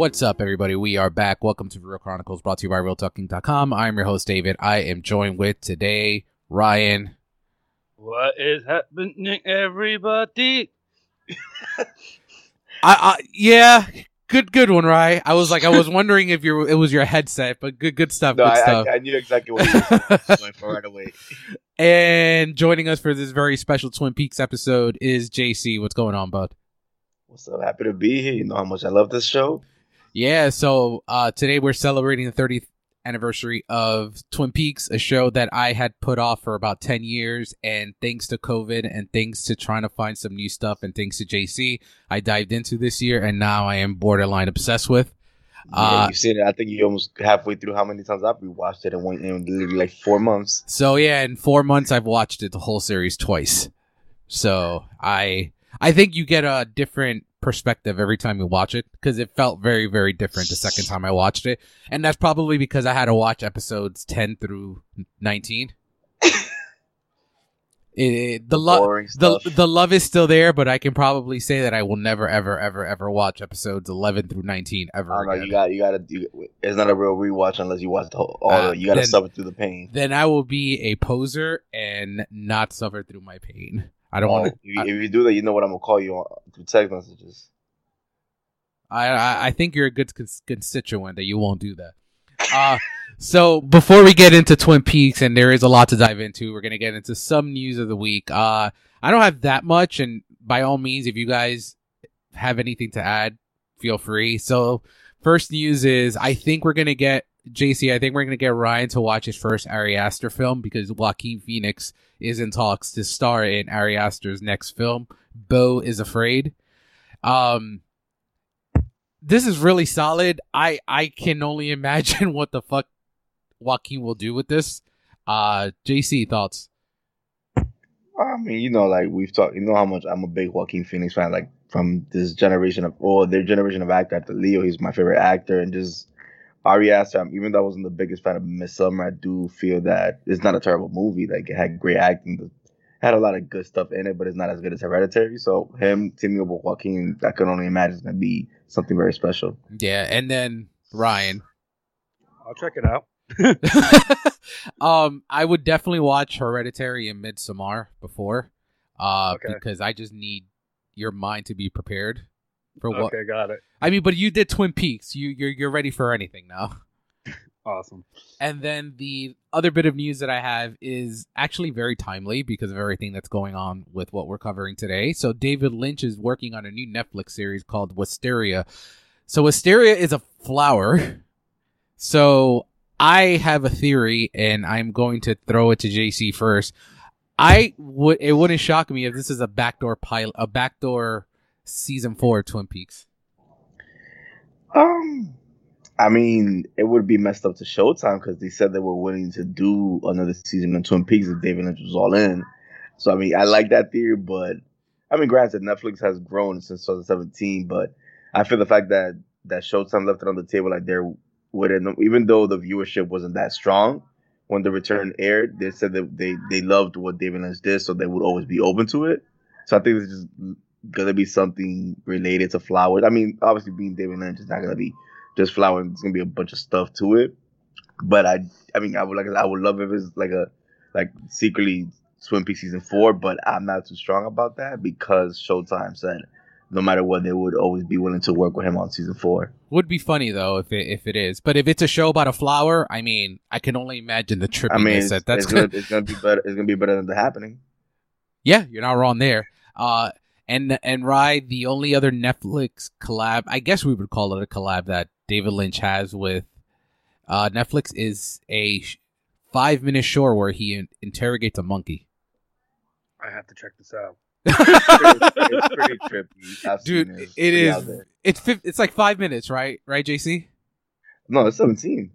What's up, everybody? We are back. Welcome to Real Chronicles, brought to you by RealTalking.com. I'm your host, David. I am joined with today Ryan. What is happening, everybody? I, I yeah, good, good one, Ryan. I was like, I was wondering if your it was your headset, but good, good stuff. No, good I, stuff. I, I knew exactly what you were going for right away. and joining us for this very special Twin Peaks episode is JC. What's going on, bud? What's up? Happy to be here. You know how much I love this show. Yeah, so uh, today we're celebrating the 30th anniversary of Twin Peaks, a show that I had put off for about 10 years. And thanks to COVID and thanks to trying to find some new stuff and thanks to JC, I dived into this year and now I am borderline obsessed with. Yeah, Uh, you've seen it. I think you almost halfway through how many times I've rewatched it in one in literally like four months. So yeah, in four months I've watched it the whole series twice. So I I think you get a different perspective every time you watch it because it felt very very different the second time I watched it, and that's probably because I had to watch episodes ten through nineteen. It, it- the love the the love is still there, but I can probably say that I will never ever ever ever watch episodes eleven through nineteen ever know. again. You got. You got to. You, it's not a real rewatch unless you watch the whole. All Uh, the, you got to suffer through the pain. then I will be a poser and not suffer through my pain. I don't want if, if you do that, you know what I'm gonna call you on through text messages. I, I I think you're a good cons- constituent that you won't do that. Uh, so before we get into Twin Peaks, and there is a lot to dive into, we're gonna get into some news of the week. Uh, I don't have that much, and by all means, if you guys have anything to add, feel free. So first news is I think we're gonna get JC. I think we're gonna get Ryan to watch his first Ari Aster film because Joaquin Phoenix is in talks to star in Ari Aster's next film. Beau is afraid. Um, this is really solid. I I can only imagine what the fuck Joaquin will do with this. Uh, JC thoughts. I mean, you know, like we've talked. You know how much I'm a big Joaquin Phoenix fan. Like from this generation of, or their generation of actor after Leo, he's my favorite actor, and just Ari Aster. um, Even though I wasn't the biggest fan of Midsommar, I do feel that it's not a terrible movie. Like it had great acting, had a lot of good stuff in it, but it's not as good as Hereditary. So him teaming up with Joaquin, I can only imagine is gonna be something very special. Yeah, and then Ryan. I'll check it out. um, I would definitely watch Hereditary and Midsommar before, uh, Okay. because I just need your mind to be prepared for what. Okay, got it. I mean, but you did Twin Peaks. You you're you're ready for anything now. Awesome. And then the other bit of news that I have is actually very timely because of everything that's going on with what we're covering today. So David Lynch is working on a new Netflix series called Wisteria. So Wisteria is a flower. So I have a theory and I'm going to throw it to JC first. I would it wouldn't shock me if this is a backdoor pilot a backdoor season 4 of Twin Peaks. Um, I mean, it would be messed up to Showtime because they said they were willing to do another season of Twin Peaks if David Lynch was all in. So I mean, I like that theory, but I mean, granted, Netflix has grown since 2017, but I feel the fact that that Showtime left it on the table like they're wouldn't even though the viewership wasn't that strong when the return aired, they said that they they loved what David Lynch did, so they would always be open to it. So I think it's just gonna be something related to flowers. I mean, obviously being David Lynch is not gonna be just flowers. It's gonna be a bunch of stuff to it. But I, I mean, I would like, I would love if it's like a, like secretly Twin Peaks season four. But I'm not too strong about that because Showtime said no matter what, they would always be willing to work with him on season four. Would be funny though if it if it is, but if it's a show about a flower, I mean, I can only imagine the trip. I mean, it's, that that's it's gonna, it's gonna be better. It's gonna be better than the happening. yeah, you're not wrong there. Uh, and and Rye, the only other Netflix collab, I guess we would call it a collab that David Lynch has with uh, Netflix is a five minute short where he in- interrogates a monkey. I have to check this out. it's, pretty, it's pretty trippy. I've Dude, seen it It's pretty is. out there. It's fif- it's like five minutes, right? Right, JC? No, it's 17.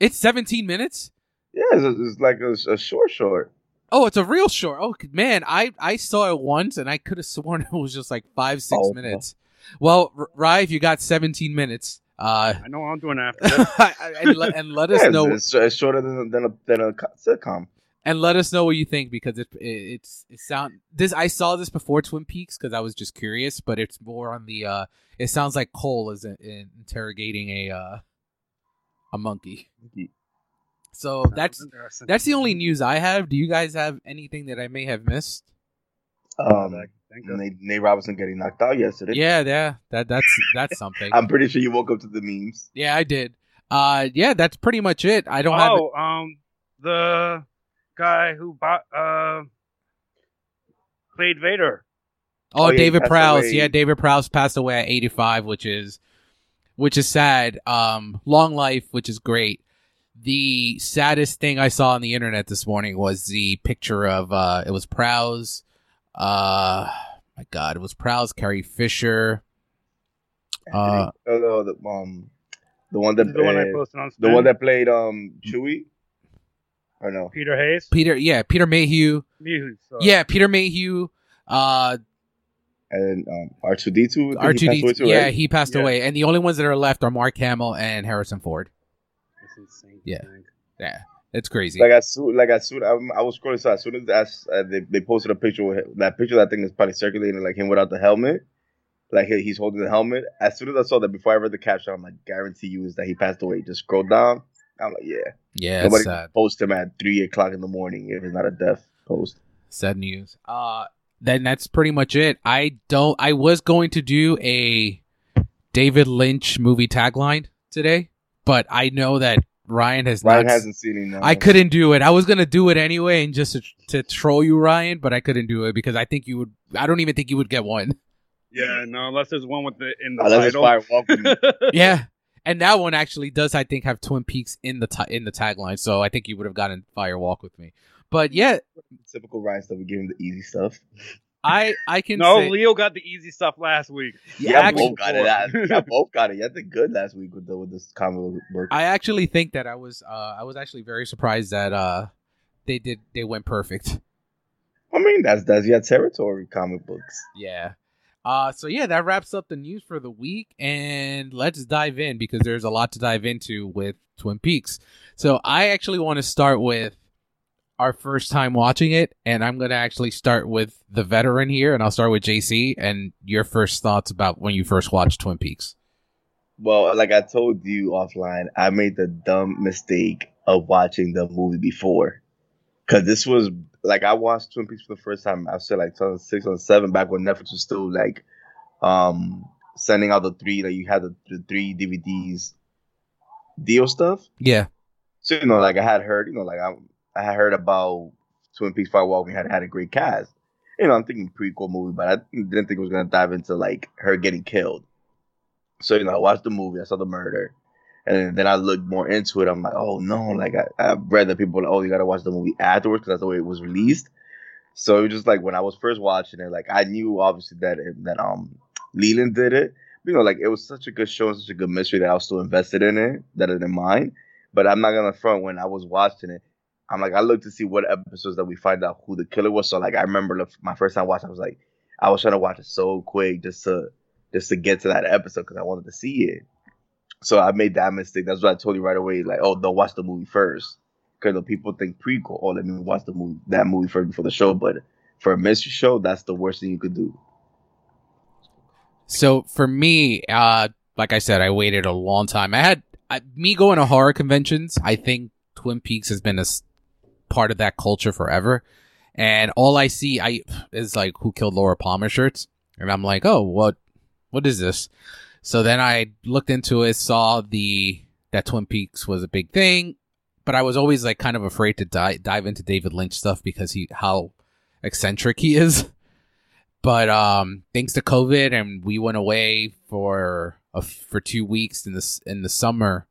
It's 17 minutes. Yeah, it's, it's like a, a short short. Oh, it's a real short. Oh man, I I saw it once and I could have sworn it was just like five six Oh. minutes. Well, R- Rye, if you got 17 minutes, uh, I know what I'm doing after this. and, let, and let us Yeah, know. it's, it's shorter than, than a than a sitcom. and let us know what you think because it, it it's it sound this I saw this before Twin Peaks because I was just curious, but it's more on the uh it sounds like Cole is in, in interrogating a uh a monkey. So that's that's the only news I have. Do you guys have anything that I may have missed? All Um, that I can think of. Nate, Nate Robinson getting knocked out yesterday. Yeah, yeah, that that's that's something. I'm pretty sure you woke up to the memes. yeah, I did. Uh, yeah, that's pretty much it. I don't have. oh, um, the guy who bought, uh, played Vader. Oh, Oh, yeah, David passed Prowse. away. Yeah, David Prowse passed away at 85, which is which is sad. Um, long life, which is great. The saddest thing I saw on the internet this morning was the picture of uh, it was Prowse. Uh, my God, it was Prowse, Carrie Fisher. Uh, oh, no, the um, the one that This is the one I uh, posted on the one that played um Chewie, or no? Peter Hayes. Peter, yeah, Peter Mayhew. Mayhew. Yeah, Peter Mayhew. Uh, And um, R two D two. R two D. two. Yeah, he passed Yeah. away, and the only ones that are left are Mark Hamill and Harrison Ford. That's insane. Yeah. to think. Yeah, it's crazy. Like as soon, like as soon, I, I was scrolling. So as soon as that's, uh, they they posted a picture with him, that picture that thing is probably circulating, like him without the helmet, like he, he's holding the helmet. As soon as I saw that, before I read the caption, I'm like, guarantee you is that he passed away. Just scroll down. I'm like, yeah. yeah, it's Nobody sad. post him at three o'clock in the morning if it's not a death post. Sad news. Uh, then that's pretty much it. I don't. I was going to do a David Lynch movie tagline today, but I know that Ryan has Ryan not. hasn't seen it. Now. I couldn't do it. I was gonna do it anyway, and just to, to troll you, Ryan, but I couldn't do it because I think you would. I don't even think you would get one. Yeah, no, unless there's one with the in the Unless it's title. fire walk yeah, and that one actually does. I think have Twin Peaks in the ti- in the tagline, so I think you would have gotten Fire Walk with me. But yeah, Typical Ryan stuff. We give him the easy stuff. I I can no, say, Leo got the easy stuff last week. Yeah, Yeah, actually- both got it. I, yeah, both got it. Yeah, did good last week with the with this comic book. I actually think that I was uh I was actually very surprised that uh they did they went perfect. I mean, that's that's your territory. Comic books. Yeah. Uh so yeah, that wraps up the news for the week and let's dive in because there's a lot to dive into with Twin Peaks. So I actually want to start with our first time watching it and I'm going to actually start with the veteran here and I'll start with JC and your first thoughts about when you first watched Twin Peaks. Well, like I told you offline, I made the dumb mistake of watching the movie before. Cause this was like I watched Twin Peaks for the first time. I said like 2006, 2007, back when Netflix was still like um sending out the three like you had the, the three DVDs deal stuff. Yeah. So you know, like I had heard, you know, like I I heard about Twin Peaks Fire Walk. We had had a great cast. You know, I'm thinking prequel movie, but I didn't think it was gonna dive into like her getting killed. So you know, I watched the movie, I saw the murder, and then I looked more into it. I'm like, oh no, like I, I read that people, like, oh, you gotta watch the movie afterwards because that's the way it was released. So it was just like when I was first watching it, like I knew obviously that that um Leland did it. You know, like it was such a good show and such a good mystery that I was still invested in it, that I didn't mind. But I'm not gonna front when I was watching it. I'm like I looked to see what episodes that we find out who the killer was. So like I remember the, my first time watching, I was like, I was trying to watch it so quick just to just to get to that episode because I wanted to see it. So I made that mistake. That's why I told you right away, like, oh, don't watch the movie first, because people think prequel. Oh, let me watch the movie that movie first before the show. But for a mystery show, that's the worst thing you could do. So for me, uh, like I said, I waited a long time. I had I, me going to horror conventions. I think Twin Peaks has been a part of that culture forever, and all I see I is like who killed Laura Palmer shirts, and I'm like, oh, what, what is this? So then I looked into it, saw the that Twin Peaks was a big thing, but I was always like kind of afraid to dive dive into David Lynch stuff because he how eccentric he is. But um, thanks to COVID, and we went away for a, for two weeks in this in the summer.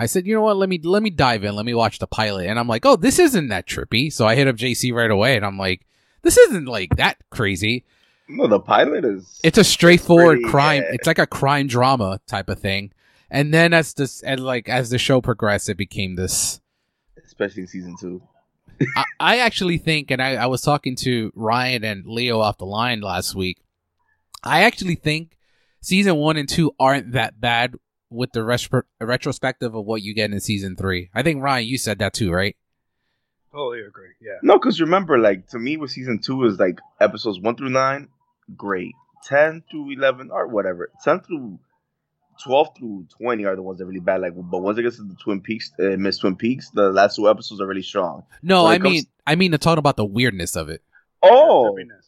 I said, you know what? Let me let me dive in. Let me watch the pilot, and I'm like, oh, this isn't that trippy. So I hit up JC right away, and I'm like, this isn't like that crazy. No, the pilot is. It's a straightforward Pretty, crime. yeah. It's like a crime drama type of thing. And then as this and like as the show progressed, it became this especially in season two. I, I actually think, and I, I was talking to Ryan and Leo off the line last week. I actually think season one and two aren't that bad with the res- retrospective of what you get in season three. I think Ryan, you said that too, right? Totally agree. Yeah. No, because remember, like to me, with season two is like episodes one through nine, great. Ten through eleven or whatever. Ten through twelve through twenty are the ones that are really bad. Like, but once it gets to the Twin Peaks, uh, Miss Twin Peaks, the last two episodes are really strong. No, When I it comes- mean, I mean to talk about the weirdness of it. Oh, Trippiness.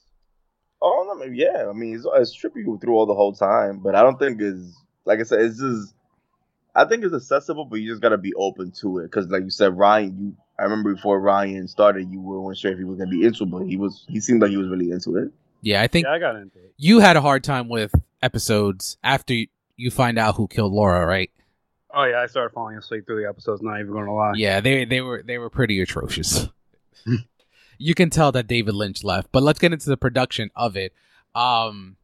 oh, no, maybe, yeah. I mean, it's, it's trippy through all the whole time, but I don't think is like I said, it's just. I think it's accessible, but you just gotta be open to it. Because, like you said, Ryan, you I remember before Ryan started, you weren't sure if he was gonna be into it, but he was. He seemed like he was really into it. Yeah, I think Yeah, I got into it. you had a hard time with episodes after you, you find out who killed Laura, right? Oh yeah, I started falling asleep through the episodes. Not even gonna lie. Yeah, they they were they were pretty atrocious. you can tell that David Lynch left, but let's get into the production of it. Um,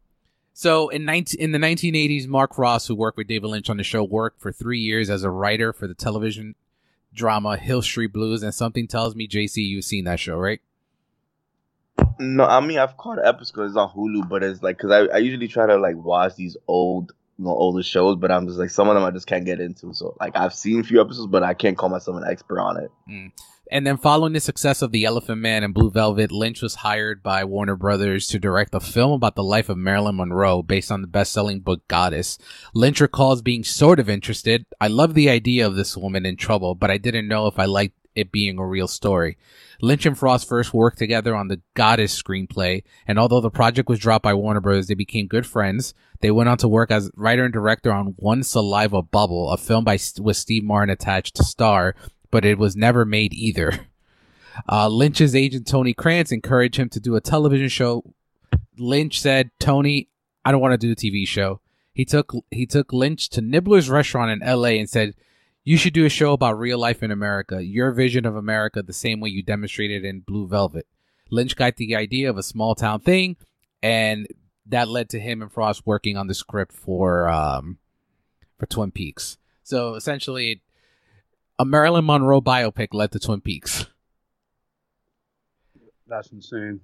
so in 19, in the 1980s, Mark Frost, who worked with David Lynch on the show, worked for three years as a writer for the television drama Hill Street Blues, and something tells me, JC, you've seen that show, right? No, I mean I've caught episodes it's on Hulu, but it's like because I, I usually try to like watch these old, you know, older shows, but I'm just like some of them I just can't get into. So like I've seen a few episodes, but I can't call myself an expert on it. Hmm. And then, following the success of The Elephant Man and Blue Velvet, Lynch was hired by Warner Brothers to direct a film about the life of Marilyn Monroe based on the best selling book Goddess. Lynch recalls being sort of interested. I love the idea of this woman in trouble, but I didn't know if I liked it being a real story. Lynch and Frost first worked together on the Goddess screenplay, and although the project was dropped by Warner Brothers, they became good friends. They went on to work as writer and director on One Saliva Bubble, a film by with Steve Martin attached to star, but it was never made either. Uh, Lynch's agent Tony Krantz encouraged him to do a television show. Lynch said, "Tony, I don't want to do a TV show." He took he took Lynch to Nibbler's restaurant in L.A. and said, "You should do a show about real life in America, your vision of America, the same way you demonstrated in Blue Velvet." Lynch got the idea of a small town thing, and that led to him and Frost working on the script for um, for Twin Peaks. So essentially, a Marilyn Monroe biopic led to Twin Peaks. That's insane.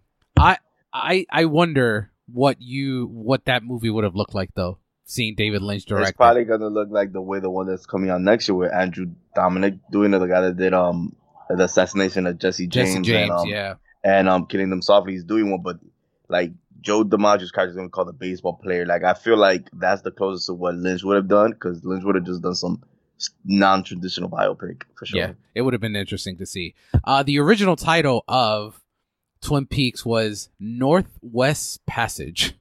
I I wonder what you what that movie would have looked like though. Seeing David Lynch direct. It's probably gonna look like the way the one that's coming out next year with Andrew Dominik doing it, the guy that did um the assassination of Jesse James, Jesse James, and, um, yeah. and um killing them softly. He's doing one, but like Joe DiMaggio's character is gonna call the baseball player. Like I feel like that's the closest to what Lynch would have done because Lynch would have just done some non-traditional biopic for sure. Yeah, it would have been interesting to see. Uh, the original title of Twin Peaks was Northwest Passage.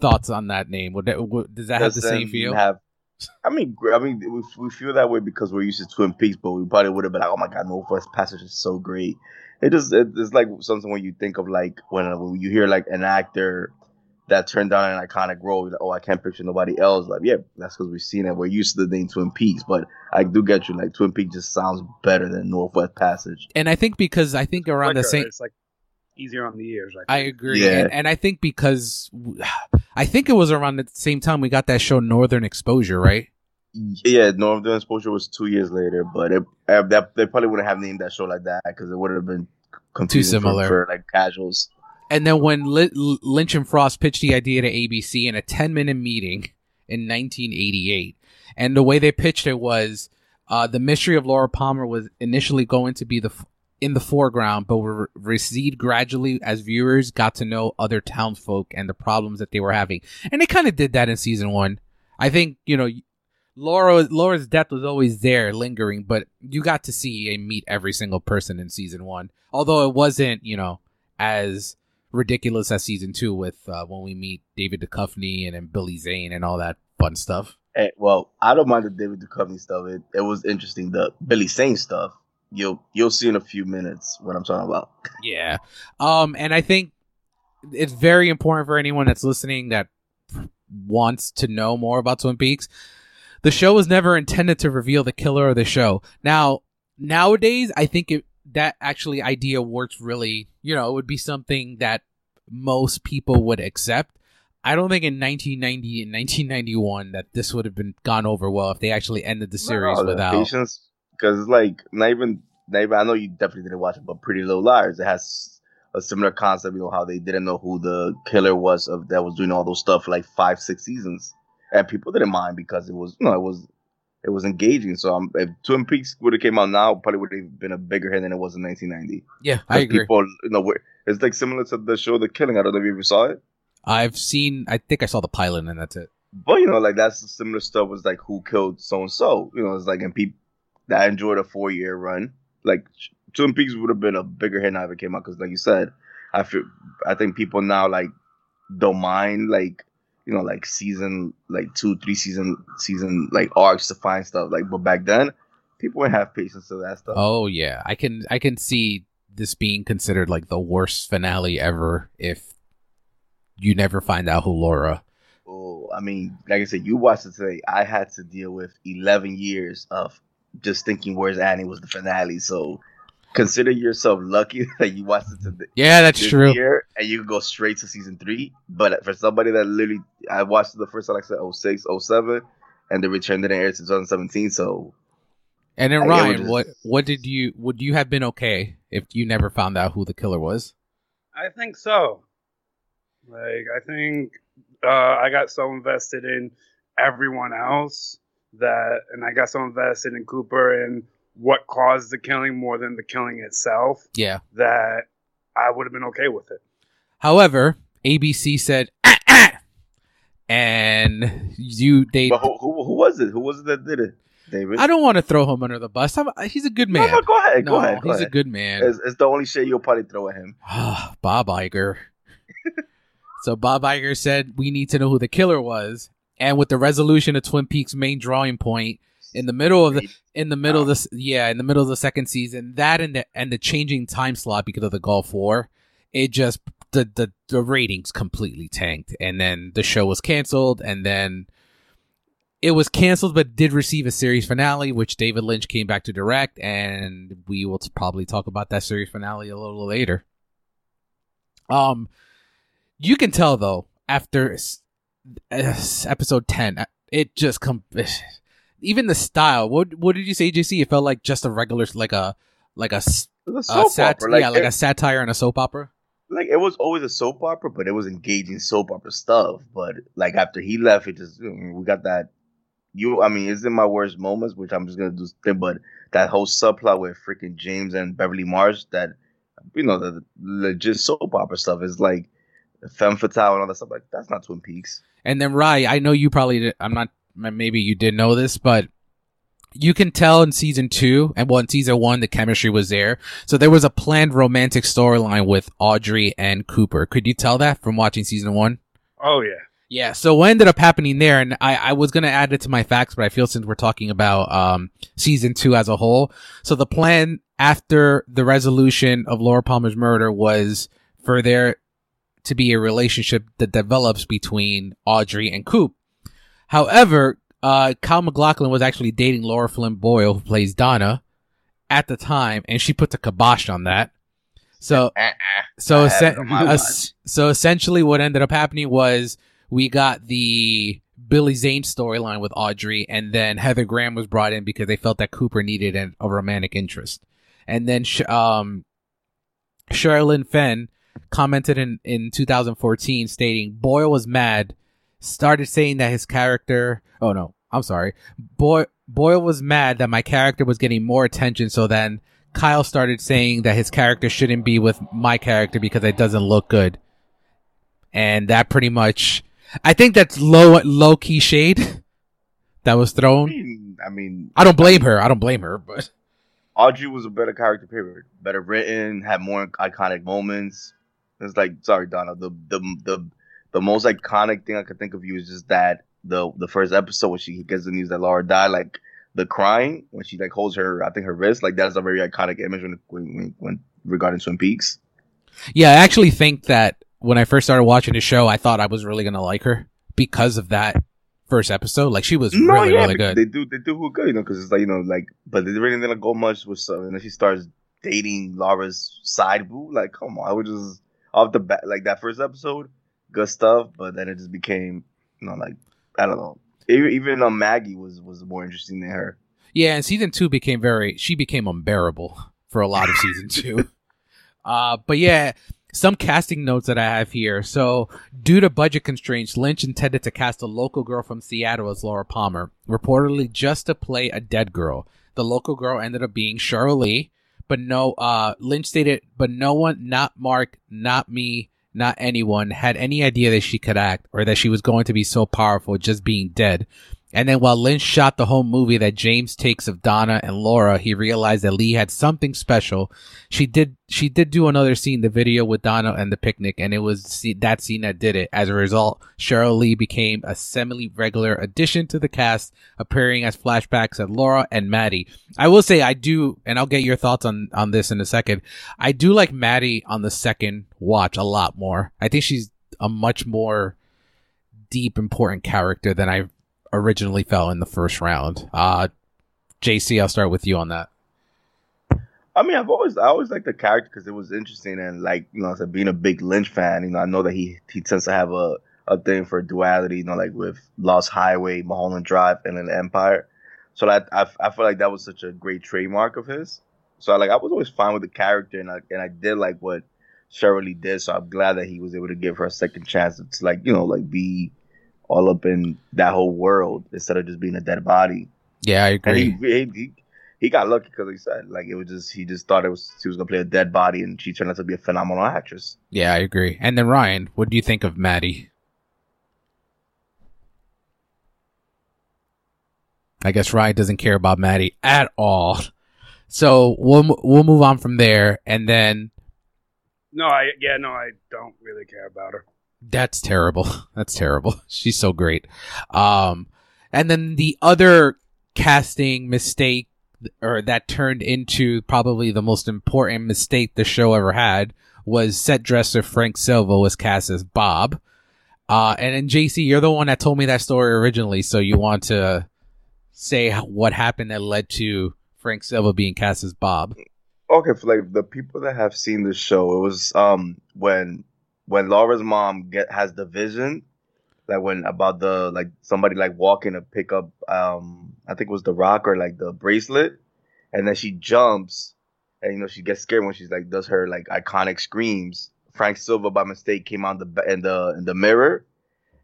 Thoughts on that name? Would that, would, does that have the same feel? Have, I mean, I mean, we, we feel that way because we're used to Twin Peaks, but we probably would have been like, "Oh my God, Northwest Passage is so great." It just it, it's like something when you think of like when, when you hear like an actor that turned down an iconic role, you're like, "Oh, I can't picture nobody else." Like, yeah, that's because we've seen it. We're used to the name Twin Peaks, but I do get you. Like, Twin Peaks just sounds better than Northwest Passage. and I think because I think around the same. It's like easier on the ears. I think. agree, Yeah. and, and I think because I think it was around the same time we got that show Northern Exposure, right? Yeah, Northern Exposure was two years later, but it, uh, that they probably wouldn't have named that show like that because it would have been too similar. for, like casuals. And then when Li- Lynch and Frost pitched the idea to ABC in a 10 minute meeting in 1988, and the way they pitched it was uh, the mystery of Laura Palmer was initially going to be the f- in the foreground, but would re- recede gradually as viewers got to know other townsfolk and the problems that they were having. And they kind of did that in season one. I think you know. Laura Laura's death was always there lingering, but you got to see and meet every single person in season one. Although it wasn't, you know, as ridiculous as season two with uh, when we meet David Duchovny and then Billy Zane and all that fun stuff. Hey, well, I don't mind the David Duchovny stuff. It it was interesting. The Billy Zane stuff, you'll you'll see in a few minutes what I'm talking about. Yeah. Um, and I think it's very important for anyone that's listening that wants to know more about Twin Peaks. The show was never intended to reveal the killer of the show. Now, nowadays, I think it, that actually idea works really, you know, it would be something that most people would accept. I don't think in 1990 and 1991 that this would have been gone over well if they actually ended the series No, the without. patience because it's like not even not even. I know you definitely didn't watch it, but Pretty Little Liars. It has a similar concept. You know how they didn't know who the killer was of that was doing all those stuff for like five six seasons, and people didn't mind because it was you know it was it was engaging. So um, if Twin Peaks would have came out now, probably would have been a bigger hit than it was in 1990. Yeah, I agree. People, you know, it's like similar to the show The Killing. I don't know if you ever saw it, I've seen. I think I saw the pilot, and that's it. but you know, like that's the similar stuff. Was like who killed so and so. You know, it's like and people that enjoyed a four year run. Like Twin Peaks would have been a bigger hit now if it came out because, like you said, I feel I think people now like don't mind like you know like season like two three season season like arcs to find stuff like but back then people wouldn't have patience to that stuff. Oh yeah, I can. I can see this being considered like the worst finale ever if you never find out who Laura. Oh, I mean, like I said, you watched it today. I had to deal with eleven years of just thinking where's Annie was the finale. So consider yourself lucky that you watched it today. Yeah, that's this true. Year, and you can go straight to season three. But for somebody that literally, I watched the first time, like I said, 06, 07, and the return didn't air to 2017. So And then I Ryan, what what what did you would you have been okay if you never found out who the killer was? I think so. Like I think uh, I got so invested in everyone else that, and I got so invested in Cooper and what caused the killing more than the killing itself Yeah. that I would have been okay with it. However, ABC said, "Ah, ah," and you they. but who, who, who was it? Who was it that did it? David? I don't want to throw him under the bus. I'm, he's a good man. no, go ahead. Go ahead. Go he's ahead. a good man. It's, it's the only shit you'll probably throw at him. Bob Iger. so Bob Iger said we need to know who the killer was, and with the resolution of Twin Peaks' main drawing point in the middle of the in the middle of this yeah in the middle of the second season, that and the and the changing time slot because of the Gulf War, it just the the the ratings completely tanked, and then the show was canceled, and then. It was canceled, but did receive a series finale, which David Lynch came back to direct, and we will t- probably talk about that series finale a little later. Um, you can tell though after episode ten, uh, it just come. Even the style. What what did you say, JC? It felt like just a regular, like a like a, s- It was a a soap sat- opera. Like, yeah, like it, a satire and a soap opera. like it was always a soap opera, but it was engaging soap opera stuff. But like after he left, it just know, we got that. You, I mean, it's in my worst moments, which I'm just gonna do. But that whole subplot with freaking James and Beverly Marsh, that you know, the legit soap opera stuff is like femme fatale and all that stuff. Like that's not Twin Peaks. And then Rye, I know you probably did, I'm not maybe you did know this, but you can tell in season two and well in season one the chemistry was there. So there was a planned romantic storyline with Audrey and Cooper. Could you tell that from watching season one? Oh yeah. Yeah, so what ended up happening there, and I, I was gonna add it to my facts, but I feel since we're talking about um season two as a whole, so the plan after the resolution of Laura Palmer's murder was for there to be a relationship that develops between Audrey and Coop. However, uh Kyle MacLachlan was actually dating Lara Flynn Boyle, who plays Donna, at the time, and she put the kibosh on that. So so I have essen- it on my es- so essentially what ended up happening was we got the Billy Zane storyline with Audrey and then Heather Graham was brought in because they felt that Cooper needed an, a romantic interest. And then sh- um Sherilyn Fenn commented in in 2014 stating Boyle was mad started saying that his character oh no I'm sorry Boy Boyle was mad that my character was getting more attention so then Kyle started saying that his character shouldn't be with my character because it doesn't look good. And that pretty much, I think that's low, low key shade that was I thrown. mean, I mean, I don't blame her. I don't blame her, but Audrey was a better character, period. Better written, had more iconic moments. It's like, sorry, Donna, the the the the most iconic thing I could think of you is just that the the first episode when she gets the news that Laura died, like the crying when she like holds her, I think her wrist, like that's a very iconic image when when, when regarding Twin Peaks. yeah, I actually think that when I first started watching the show, I thought I was really gonna like her because of that first episode. Like she was really, really good. They do they do who good, you know, because it's like you know like, but they really didn't go much with stuff, and then she starts dating Laura's side boo. Like, come on, I would just off the bat like that first episode, good stuff, but then it just became you know like I don't know. Even even uh, Maggie was was more interesting than her. Yeah, and season two became very she became unbearable for a lot of season two. Uh but yeah, some casting notes that I have here. So, due to budget constraints, Lynch intended to cast a local girl from Seattle as Laura Palmer, reportedly just to play a dead girl. The local girl ended up being Sheryl Lee, but no, uh, Lynch stated, but no one, not Mark, not me, not anyone had any idea that she could act or that she was going to be so powerful just being dead. And then while Lynch shot the home movie that James takes of Donna and Laura, he realized that Lee had something special. She did, she did do another scene, the video with Donna and the picnic, and it was that scene that did it. As a result, Sheryl Lee became a semi-regular addition to the cast, appearing as flashbacks of Laura and Maddie. I will say I do, and I'll get your thoughts on, on this in a second. I do like Maddie on the second watch a lot more. I think she's a much more deep, important character than I originally fell in the first round. Uh, JC, I'll start with you on that. I mean, I've always I always liked the character because it was interesting and like you know, as being a big Lynch fan, you know, I know that he he tends to have a a thing for duality, you know, like with Lost Highway, Mulholland Drive, and then Empire. So that I, I feel like that was such a great trademark of his. So like I was always fine with the character, and I and I did like what Lee did. So I'm glad that he was able to give her a second chance to like you know like be all up in that whole world instead of just being a dead body. Yeah, I agree. And he, he, he got lucky because he said like it was just he just thought it was she was gonna play a dead body and she turned out to be a phenomenal actress. Yeah, I agree. And then Ryan, what do you think of Maddie? I guess Ryan doesn't care about Maddie at all. So we'll we'll move on from there, and then. No, I yeah no, I don't really care about her. That's terrible. That's terrible. She's so great. Um, and then the other casting mistake or that turned into probably the most important mistake the show ever had was set dresser Frank Silva was cast as Bob. Uh, and then JC, you're the one that told me that story originally, so you want to say what happened that led to Frank Silva being cast as Bob? Okay, for like the people that have seen the show, it was um when when Laura's mom get has the vision, like when about the like somebody like walking to pick up um I think it was the rock or like the bracelet, and then she jumps, and you know she gets scared when she's like does her like iconic screams. Frank Silva by mistake came on the in the in the mirror,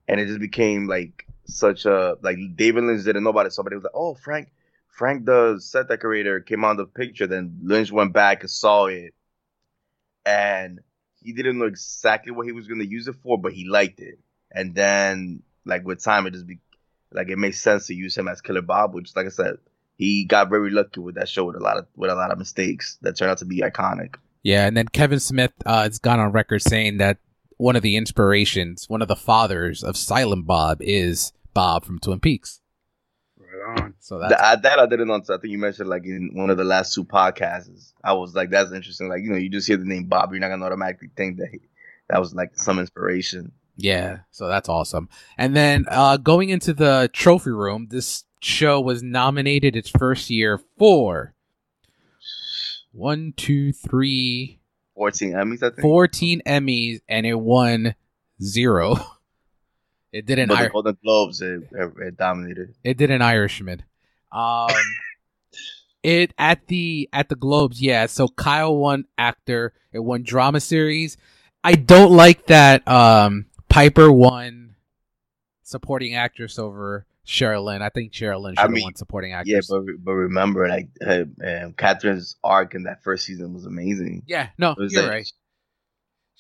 and it just became like such a like David Lynch didn't know about it. Somebody was like, "Oh, Frank, Frank the set decorator came on the picture." Then Lynch went back and saw it, and he didn't know exactly what he was going to use it for, but he liked it. And then, like with time, it just be like it makes sense to use him as Killer Bob, which, like I said, he got very lucky with that show with a lot of with a lot of mistakes that turned out to be iconic. Yeah, and then Kevin Smith uh, has gone on record saying that one of the inspirations, one of the fathers of Silent Bob, is Bob from Twin Peaks. Right on. So that's That, that I didn't know. So I think you mentioned like in one of the last two podcasts. I was like, that's interesting. Like you know, you just hear the name Bob, you're not gonna automatically think that he, that was like some inspiration. Yeah, so that's awesome. And then uh, going into the trophy room, this show was nominated its first year for one, two, three, 14 Emmys, I think. 14 Emmys, and it won zero. It did an but the Ir- Golden Globes, it, it, it dominated. it did an Irishman. Um, it at the at the Globes, yeah. So Kyle won actor. It won drama series. I don't like that. Um, Piper won supporting actress over Sherilyn. I think Sherilyn should I have won supporting actress. Yeah, but but remember, like uh, um, Catherine's arc in that first season was amazing. yeah, no, was you're right.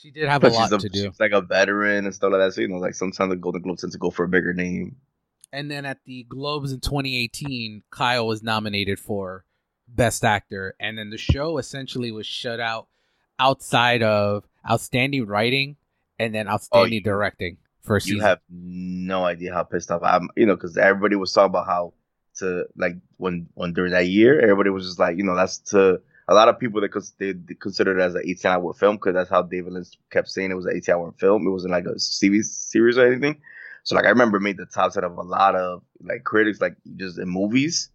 She did have a lot she's, a, to do. she's like a veteran and stuff like that. So you know, like sometimes the Golden Globes tend to go for a bigger name. And then at the Globes in 2018, Kyle was nominated for Best Actor. And then the show essentially was shut out outside of Outstanding Writing and then oh, Outstanding you- Directing for a You season. have no idea how pissed off I'm. You know, because everybody was talking about how to like when when during that year, everybody was just like, you know, that's to a lot of people that cons- they, they considered it as an 18 hour film because that's how David Lynch kept saying it was an 18 hour film. It wasn't like a series series or anything. So like I remember it made the top set of a lot of like critics like just in movies.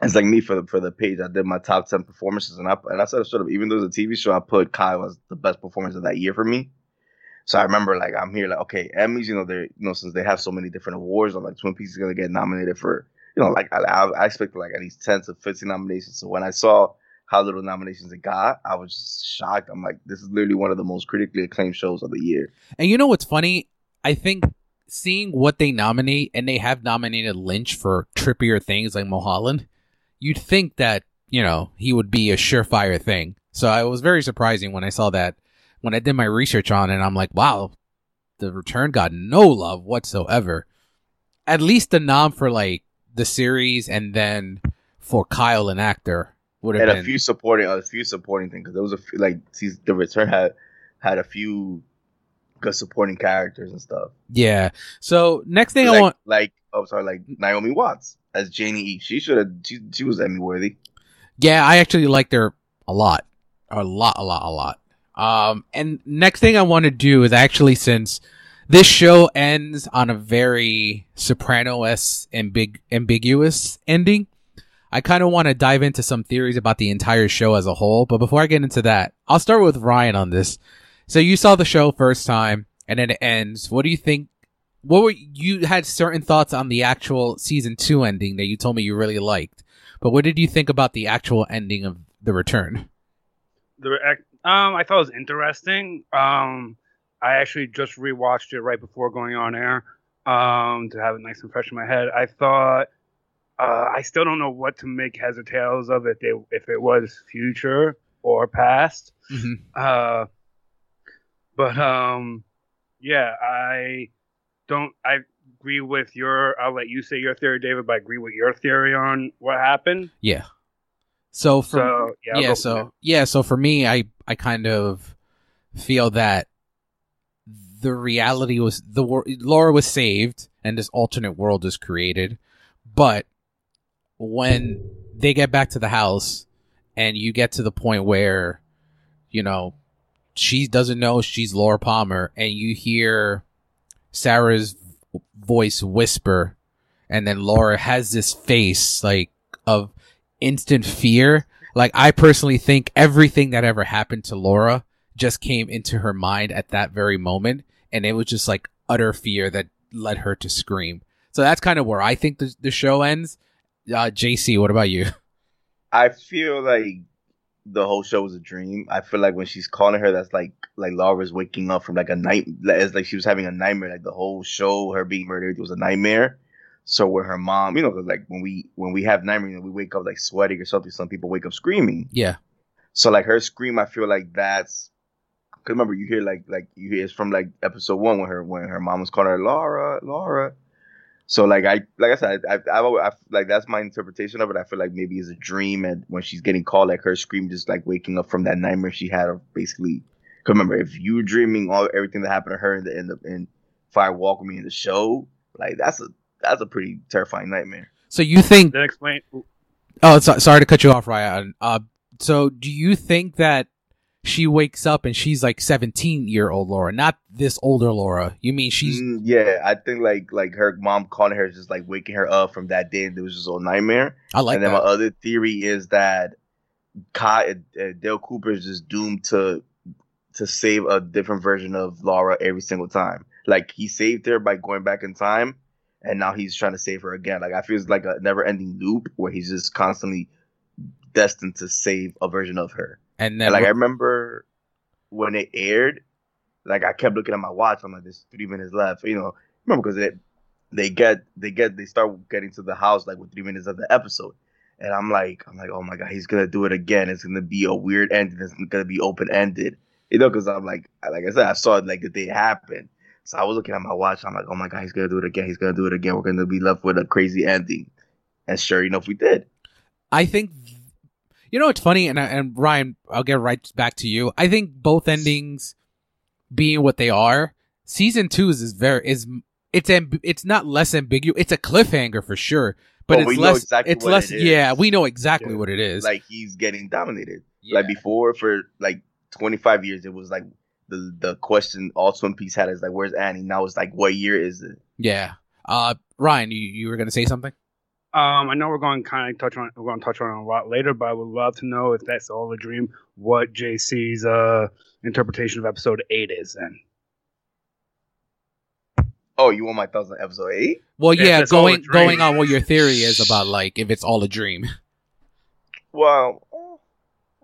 It's like me for the for the page. I did my top ten performances, and I and I said sort of even though it's a TV show, I put Kyle as the best performance of that year for me. So I remember like I'm here like okay Emmys, you know they're you know since they have so many different awards, I'm like Twin Peaks is gonna get nominated for you know like I, I, like at least ten to fifteen nominations. So when I saw how little nominations it got, I was just shocked. I'm like, this is literally one of the most critically acclaimed shows of the year. And you know what's funny? I think seeing what they nominate, and they have nominated Lynch for trippier things like Mulholland, you'd think that, you know, he would be a surefire thing. So I was very surprising when I saw that when I did my research on it. I'm like, wow, the return got no love whatsoever. At least the nom for like the series and then for Kyle and actor would have and been a few supporting, a few supporting things because there was a few like see, the return had had a few good supporting characters and stuff. yeah. So next thing like, I want, like oh sorry, like Naomi Watts as Janie E. She should have. She, she was Emmy worthy. yeah, I actually liked her a lot, a lot, a lot, a lot. Um, and next thing I want to do is actually since this show ends on a very Soprano-esque ambig- ambiguous ending, I kind of want to dive into some theories about the entire show as a whole. But before I get into that, I'll start with Ryan on this. So you saw the show first time and then it ends. What do you think? What were you had certain thoughts on the actual season two ending that you told me you really liked, but what did you think about the actual ending of the return? The um, I thought it was interesting. Um, I actually just rewatched it right before going on air um, to have it nice and fresh in my head. I thought uh, I still don't know what to make heads or tails of it. They, if it was future or past. Mm-hmm. Uh, but um, yeah, I don't. I agree with your. I'll let you say your theory, David. But I agree with your theory on what happened. Yeah. So for So yeah, yeah, so yeah, so for me, I I kind of feel that the reality was the Laura was saved and this alternate world is created, but when they get back to the house and you get to the point where you know she doesn't know she's Laura Palmer and you hear Sarah's voice whisper and then Laura has this face like of instant fear. Like I personally think everything that ever happened to Laura just came into her mind at that very moment and it was just like utter fear that led her to scream. So that's kind of where I think the, the show ends. Uh, JC, what about you? I feel like the whole show was a dream. I feel like when she's calling her, that's like like Laura's waking up from like a night. It's like she was having a nightmare. Like the whole show, her being murdered it was a nightmare. So when her mom, you know, like when we when we have nightmares, you know, we wake up like sweating or something. Some people wake up screaming. Yeah. So like her scream, I feel like that's. Cause remember, you hear like like you hear it's from like episode one when her when her mom was calling her Laura, Laura. So like I like I said, I, I, I, I like that's my interpretation of it. I feel like maybe it's a dream, and when she's getting called, like her scream, just like waking up from that nightmare she had of basically. Cause remember, if you were dreaming all everything that happened to her in the in the in Fire Walk with Me in the show, like that's a that's a pretty terrifying nightmare. So you think Then explain. Oh, so, sorry to cut you off, Ryan. Uh, so do you think that she wakes up and she's like 17 year old Laura, not this older Laura? You mean she's Mm, yeah, I think like like her mom calling her is just like waking her up from that day, and it was just a nightmare. I like and then that. my other theory is that Kai, uh, Dale Cooper is just doomed to to save a different version of Laura every single time. Like he saved her by going back in time, and now he's trying to save her again. Like I feel it's like a never-ending loop where he's just constantly destined to save a version of her. And then And like I remember when it aired, like I kept looking at my watch. I'm like, there's three minutes left. You know, remember because they they get they get they start getting to the house like with three minutes of the episode, and I'm like I'm like oh my god he's gonna do it again. It's gonna be a weird ending. It's gonna be open ended. You know, because I'm like like I said I saw it like the day it happened. So I was looking at my watch. I'm like, oh my god, he's gonna do it again. He's gonna do it again. We're gonna be left with a crazy ending. And sure enough, we did. I think you know it's funny, and and Ryan, I'll get right back to you. I think both endings being what they are, season two is, is very is it's amb- it's not less ambiguous. It's a cliffhanger for sure, but Oh, it's we know less. exactly it's what less. it is. Yeah, we know exactly Yeah. what it is. Like he's getting dominated. Yeah. Like before, for like 25 years, it was like the the question all Twin Peaks had is like, "Where's Annie?" Now it's like, "What year is it?" yeah. Uh, Ryan, you you were gonna say something? Um, I know we're going to kind of touch on we're going to touch on it a lot later, but I would love to know if that's all a dream. What JC's uh interpretation of episode eight is then. Oh, you want my thoughts on episode eight? Well, If yeah, it's all a going going on what your theory is about, like if it's all a dream. Well,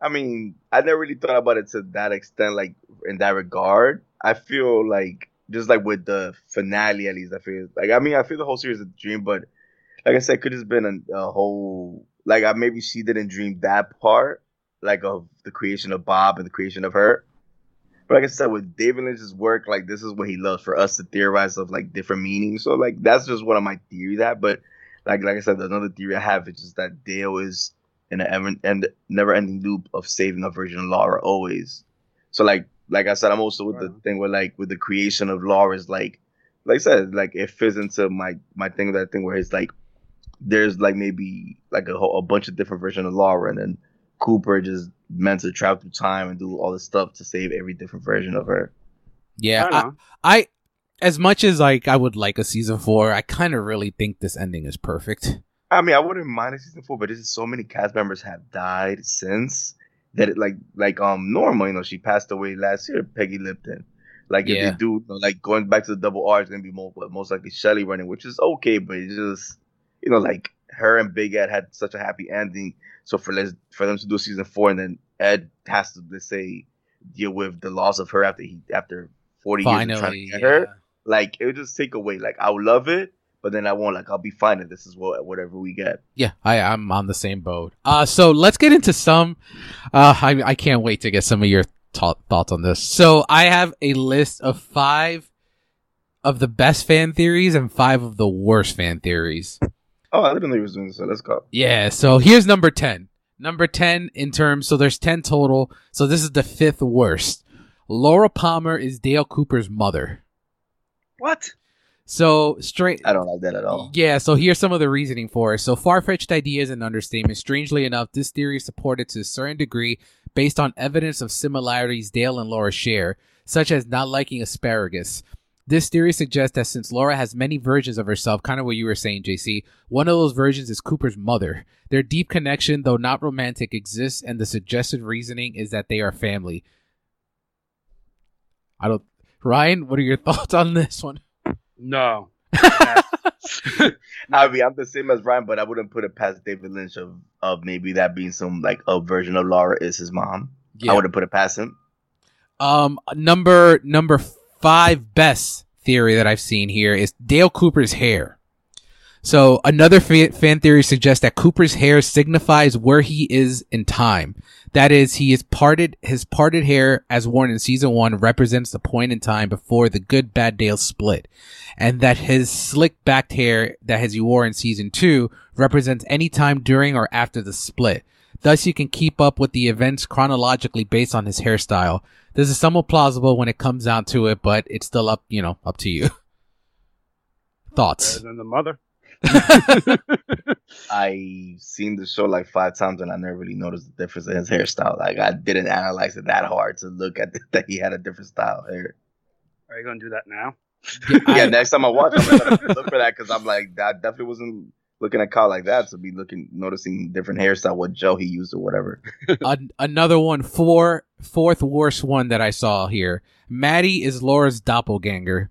I mean, I never really thought about it to that extent, like in that regard. I feel like just like with the finale, at least I feel like I mean I feel the whole series is a dream, but like I said, could have been a, a whole like I maybe she didn't dream that part, like of the creation of Bob and the creation of her. But like I said, with David Lynch's work, like this is what he loves for us to theorize of like different meanings. So like that's just one of my theories that. But like like I said, another theory I have is just that Dale is in an ever and never ending loop of saving a version of Laura always. So like like I said, I'm also with the thing where like with the creation of Laura's like like I said, like it fits into my my thing that thing where it's like there's like maybe like a whole, a bunch of different versions of Laura and then Cooper just meant to travel through time and do all this stuff to save every different version of her. Yeah, I, I, I as much as like I would like a season four, I kind of really think this ending is perfect. I mean, I wouldn't mind a season four, but just so many cast members have died since that it like like um Norma, you know, she passed away last year, Peggy Lipton. Like if yeah. they do you know, like going back to the double R, it's gonna be more but most likely Shelly running, which is okay, but it's just you know like her and Big Ed had such a happy ending. So for les- for them to do season four and then Ed has to let's say deal with the loss of her after he after forty Finally, years of trying to get yeah. her, like it would just take away. Like I would love it, but then I won't like I'll be fine if this is what whatever we get. Yeah, I I'm on the same boat. Uh so let's get into some uh I I can't wait to get some of your t- thoughts on this. So I have a list of 5 of the best fan theories and 5 of the worst fan theories. Oh, I didn't know he was doing this. So let's go. Yeah, so here's number 10. Number 10 in terms so there's 10 total. So this is the fifth worst. Laura Palmer is Dale Cooper's mother. What? So straight. I don't like that at all. Yeah. So here's some of the reasoning for it. So far-fetched ideas and understatement. Strangely enough, this theory is supported to a certain degree based on evidence of similarities Dale and Laura share, such as not liking asparagus. This theory suggests that since Laura has many versions of herself, kind of what you were saying, JC, one of those versions is Cooper's mother. Their deep connection, though not romantic, exists, and the suggested reasoning is that they are family. I don't. Ryan, what are your thoughts on this one? No. I mean, I'm the same as Ryan, but I wouldn't put it past David Lynch of, of maybe that being some like a version of Laura is his mom. Yeah. I wouldn't put it past him. Um, number number five best theory that I've seen here is Dale Cooper's hair. So another fan theory suggests that Cooper's hair signifies where he is in time. That is, he is parted, his parted hair as worn in season one represents the point in time before the good bad Dale split. And that his slick backed hair that he wore in season two represents any time during or after the split. Thus, you can keep up with the events chronologically based on his hairstyle. This is somewhat plausible when it comes down to it, but it's still up, you know, up to you. Thoughts? Better than the mother. I've seen the show like five times and I never really noticed the difference in his hairstyle. Like I didn't analyze it that hard to look at the, that he had a different style hair. Are you gonna do that now? yeah, next time I watch, I'm gonna look for that because I'm like, that definitely wasn't looking at Kyle like that to be looking, noticing different hairstyle, what gel he used or whatever. another one, four, fourth worst one that I saw here. Maddie is Laura's doppelganger.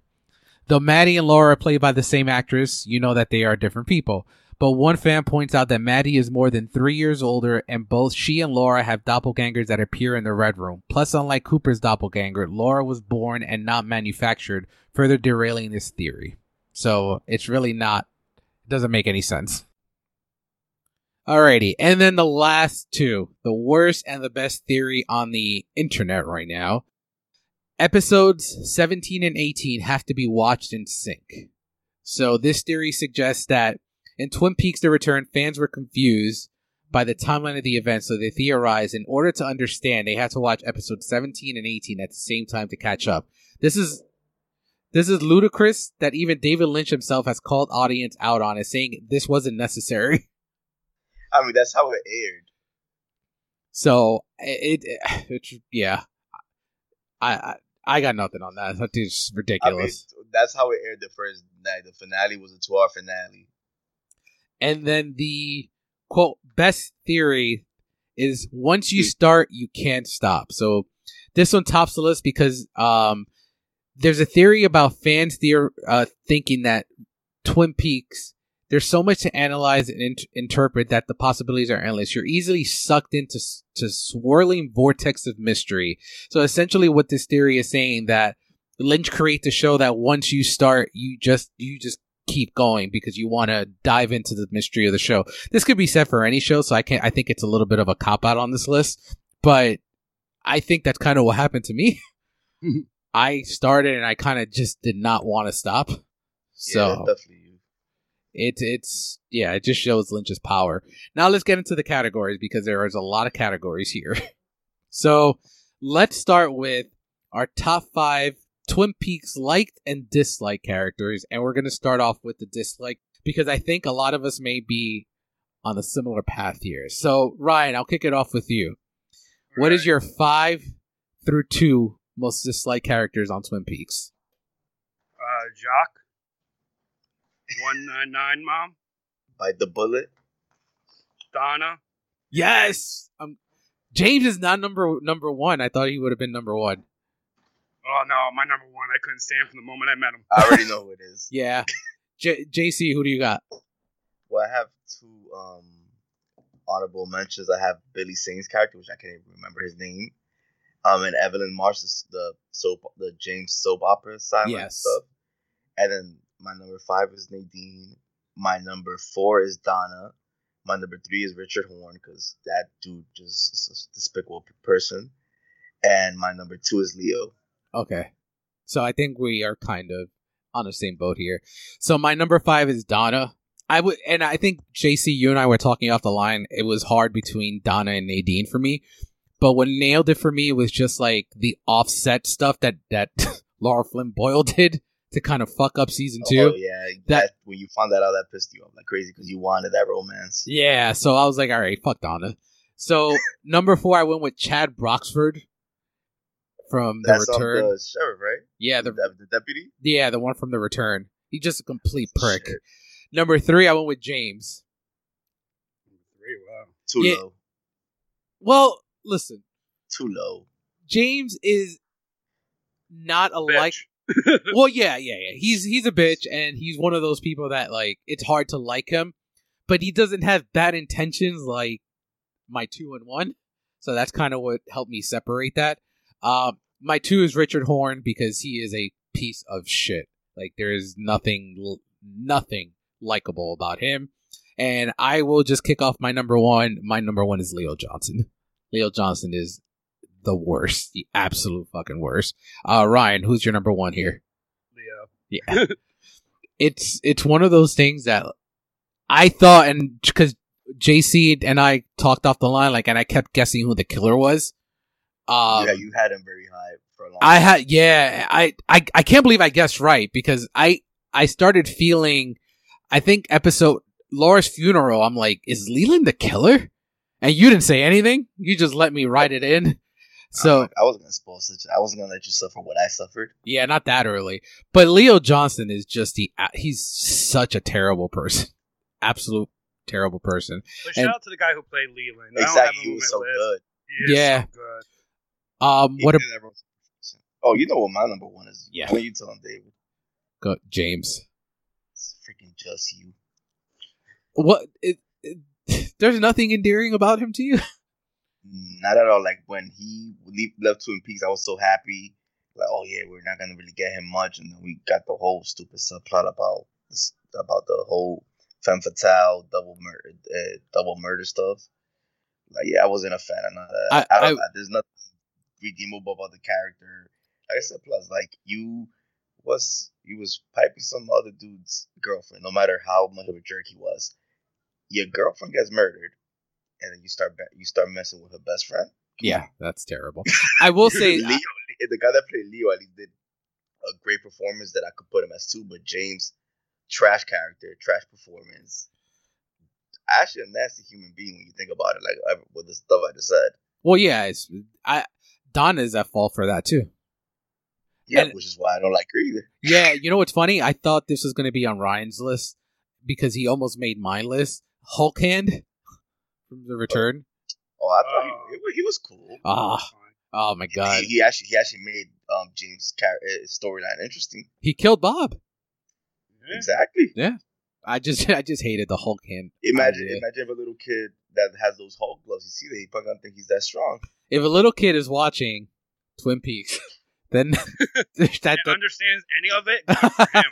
Though Maddie and Laura are played by the same actress, you know that they are different people. But one fan points out that Maddie is more than three years older, and both she and Laura have doppelgangers that appear in the Red Room. Plus, unlike Cooper's doppelganger, Laura was born and not manufactured, further derailing this theory. So it's really not, doesn't make any sense. Alrighty, and then the last two, the worst and the best theory on the internet right now Episodes 17 and 18 have to be watched in sync. So this theory suggests that in Twin Peaks The Return, fans were confused by the timeline of the event, so they theorized in order to understand, they had to watch episodes 17 and 18 at the same time to catch up. This is this is ludicrous that even David Lynch himself has called audience out on it, saying this wasn't necessary. I mean, that's how it aired. So it, it, it yeah, I, I I got nothing on that. That is ridiculous. I mean, that's how it aired the first night. The finale was a two-hour finale. And then the quote best theory is once you start, you can't stop. So this one tops the list because um, there's a theory about fans theor- uh, thinking that Twin Peaks there's so much to analyze and in- interpret that the possibilities are endless. You're easily sucked into s- to swirling vortex of mystery. So essentially, what this theory is saying that Lynch creates a show that once you start, you just you just keep going because you want to dive into the mystery of the show. This could be said for any show, so I can I think it's a little bit of a cop out on this list, but I think that's kind of what happened to me. I started and I kind of just did not want to stop. So yeah, definitely you. it's it's yeah, it just shows Lynch's power. Now let's get into the categories because there is a lot of categories here. so let's start with our top five Twin Peaks liked and disliked characters, and we're gonna start off with the dislike because I think a lot of us may be on a similar path here. So Ryan, I'll kick it off with you. What is Right. your five through two most disliked characters on Twin Peaks? uh, Jock? One nine nine mom, Bite the bullet. Donna. Yes. Um, James is not number number one. I thought he would have been number one. Oh no, my number one. I couldn't stand from the moment I met him. I already know who it is. Yeah. J- JC, who do you got? Well, I have two um honorable mentions. I have Billy Zane's character, which I can't even remember his name. Um, and Evelyn Marsh, the- the soap, the James soap opera side Yes. stuff. And then my number five is Nadine. My number four is Donna. My number three is Richard Horne because that dude just is a despicable person. And my number two is Leo. Okay. So I think we are kind of on the same boat here. So my number five is Donna. I would, and I think JC, you and I were talking off the line. It was hard between Donna and Nadine for me, but what nailed it for me was just like the offset stuff that that Lara Flynn Boyle did to kind of fuck up season two. Oh yeah, That- that when you found that out, that pissed you off like crazy because you wanted that romance. Yeah, so I was like, all right, fuck Donna. So number four, I went with Chad Broxford from The That's um, Return. the sheriff, right? yeah, the the, the deputy. yeah, the one from The Return. He's just a complete prick. Shit. Number three, I went with James. Three. Wow. Too Yeah. low. Well, listen, Too low. James is not a like. Well, yeah, yeah, yeah. He's he's a bitch, and he's one of those people that like it's hard to like him, but he doesn't have bad intentions like my two and one. So that's kind of what helped me separate that. Um, my two is Richard Horne because he is a piece of shit. Like there is nothing, nothing likable about him. And I will just kick off my number one. My number one is Leo Johnson. Leo Johnson is the worst, the absolute fucking worst. Uh, Ryan, who's your number one here? Leo. Yeah. it's it's one of those things that I thought, and because JC and I talked off the line, like, and I kept guessing who the killer was. Um, yeah, you had him very high for a long. Time. I had, yeah, I, I, I can't believe I guessed right because I, I started feeling, I think episode Laura's funeral. I'm like, is Leland the killer? And you didn't say anything. You just let me write it in. So I wasn't gonna spoil such. I wasn't gonna let you suffer what I suffered. Yeah, not that early. But Leo Johnson is just the he's such a terrible person. Absolute terrible person. But And- shout out to the guy who played Leland. I don't have Exactly, he was so list. good. He is Yeah. so good. Um He what a did that role so 100%. Oh, you know what my number one is? Yeah. What are you telling David, go, James. it's freaking just you. What it, it, there's nothing endearing about him to you? Not at all. Like when he leave, left Twin Peaks, I was so happy. Like, oh yeah, we're not gonna really get him much, and then we got the whole stupid subplot about this, about the whole femme fatale, double murder, uh, double murder stuff. Like, yeah, I wasn't a fan of that. I- I, don't, I- there's nothing redeemable about the character. Like I said, plus like you was you was piping some other dude's girlfriend, no matter how much of a jerk he was. Your girlfriend gets murdered, and then you start you start messing with her best friend. Yeah, that's terrible. I will say Leo, the guy that played Leo at least did a great performance that I could put him as two, but James, trash character, trash performance. Actually, a nasty human being when you think about it, like I- with the stuff I just said. well yeah, it's I Donna is at fault for that too. Yeah, And- which is why I don't like her either. Yeah, you know what's funny? I thought this was gonna be on Ryan's list because he almost made my list. Hulk hand from the return. Oh, I thought Oh. he, he, he was cool. Ah, Fine. oh my god. He, he actually he actually made um James' char- uh, storyline interesting. He killed Bob. Yeah. Exactly. Yeah. I just I just hated the Hulk hand. Imagine, idea. imagine if a little kid that has those Hulk gloves. You see that he probably gonna think he's that strong. If a little kid is watching Twin Peaks, then that, And that understands any of it? good for him.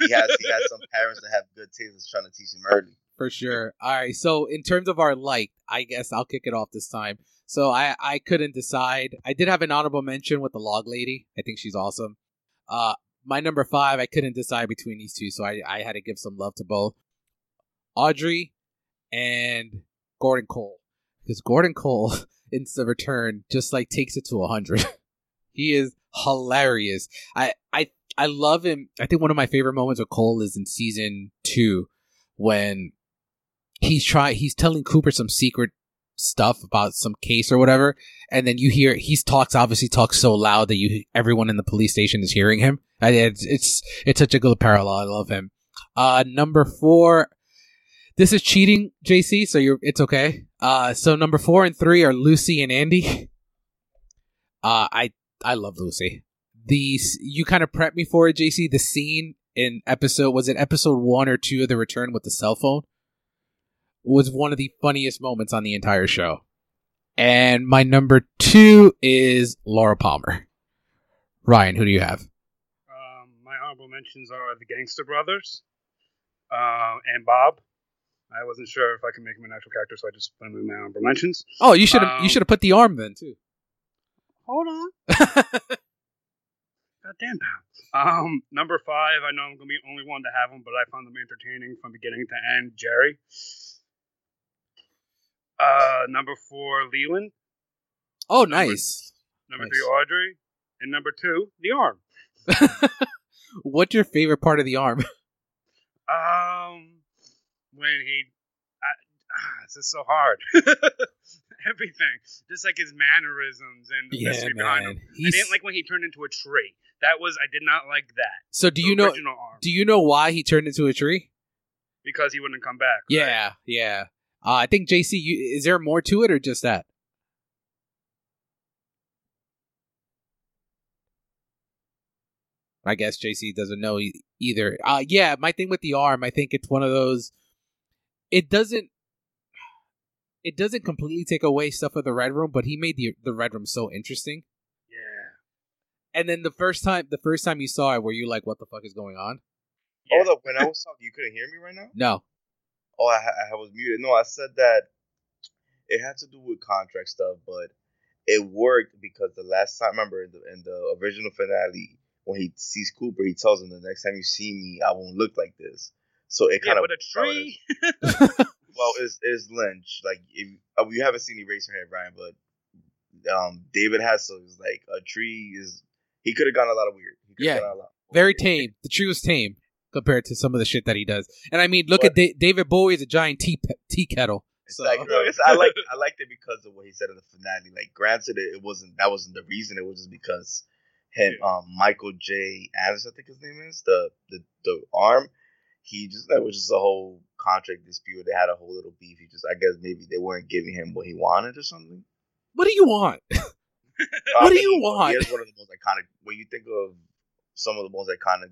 He has he has some parents that have good taste that's trying to teach him early. For sure. All right, so in terms of our like, I guess I'll kick it off this time. So I I couldn't decide. I did have an honorable mention with the log lady. I think she's awesome. Uh, my number five, I couldn't decide between these two, so I I had to give some love to both Audrey and Gordon Cole because Gordon Cole in the return just like takes it to hundred. he is hilarious. I I I love him. I think one of my favorite moments with Cole is in season two when he's trying he's telling Cooper some secret stuff about some case or whatever, and then you hear he talks obviously talks so loud that you everyone in the police station is hearing him. It's it's it's such a good parallel. I love him. Uh, number four. This is cheating, JC. So you're it's okay. Uh, so number four and three are Lucy and Andy. Uh, I I love Lucy. The you kind of prepped me for it, JC. The scene in episode was it episode one or two of the return with the cell phone was one of the funniest moments on the entire show. And my number two is Laura Palmer. Ryan, who do you have? Um, my honorable mentions are the Gangster Brothers uh, and Bob. I wasn't sure if I could make him an actual character, so I just put him in my honorable mentions. Oh, you should have you Um, should have put the arm then too. Hold on. Goddamn, pal. Um, number five, I know I'm gonna be the only one to have him, but I found them entertaining from beginning to end. Jerry. Uh, number four, Leland. oh, nice. Number Nice. three, Audrey, and number two, the arm. What's your favorite part of the arm? Um, when he, I, ah, this is so hard. Everything, just like his mannerisms and the yeah, mystery behind him. I didn't like when he turned into a tree. That was I did not like that. so do The you know arm do you know why he turned into a tree? because he wouldn't come back. right? Yeah, yeah. Uh, I think JC, you, is there more to it or just that? I guess JC doesn't know e- either. Uh, yeah, my thing with the arm, I think it's one of those. It doesn't. It doesn't completely take away stuff of the red room, but he made the the red room so interesting. Yeah. And then the first time, the first time you saw it, were you like, "What the fuck is going on?" Yeah. Hold up, when I was talking, you couldn't hear me right now. No. Oh, I, I was muted. No, I said that it had to do with contract stuff, but it worked because the last time, remember in the, in the original finale, when he sees Cooper, he tells him, "The next time you see me, I won't look like this." So it Yeah, kind of but a tree. well, it's, it's Lynch. Like if uh, you haven't seen Eraserhead, Brian, but um, David Hasselhoff is like a tree is. He could have gone a lot of weird. He Yeah, gone a lot Very weird. tame. The tree was tame compared to some of the shit that he does. And I mean, look at da- David Bowie is a giant tea pe- tea kettle. It's So- like no, it's, I like I liked it because of what he said in the finale. Like, granted, it, it wasn't that wasn't the reason. It was just because him, um, Michael J. Anderson, I think his name is the the the arm. He just that was just a whole contract dispute. They had a whole little beef. He just I guess maybe they weren't giving him what he wanted or something. What do you want? What do you want? He is one of the most iconic. When you think of some of the most iconic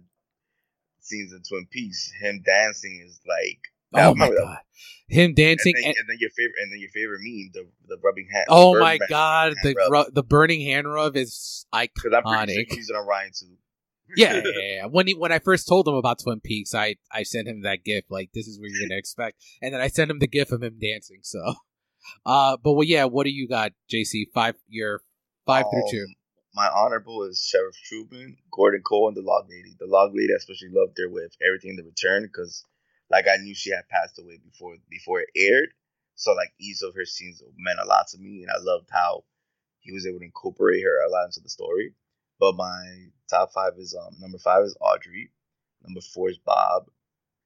scenes in Twin Peaks, him dancing is like. Oh my that. god, him And dancing. then, And, and then your favorite, and then your favorite meme, the the rubbing hand. oh my god, the rub. ru- the burning hand rub is Because I'm pretty sure iconic. it on Ryan too. Yeah, yeah, yeah. When he when I first told him about Twin Peaks, I I sent him that gif like this is what you're gonna expect, and then I sent him the gif of him dancing. So, uh, but well, yeah. What do you got, JC? Five, your five through two. My honorable is Sheriff Truman, Gordon Cole, and the Log Lady. The Log Lady, I especially loved her with everything in the return because, like, I knew she had passed away before before it aired. So, like, each of her scenes meant a lot to me, and I loved how he was able to incorporate her a lot into the story. But my top five is um number five is Audrey, number four is Bob,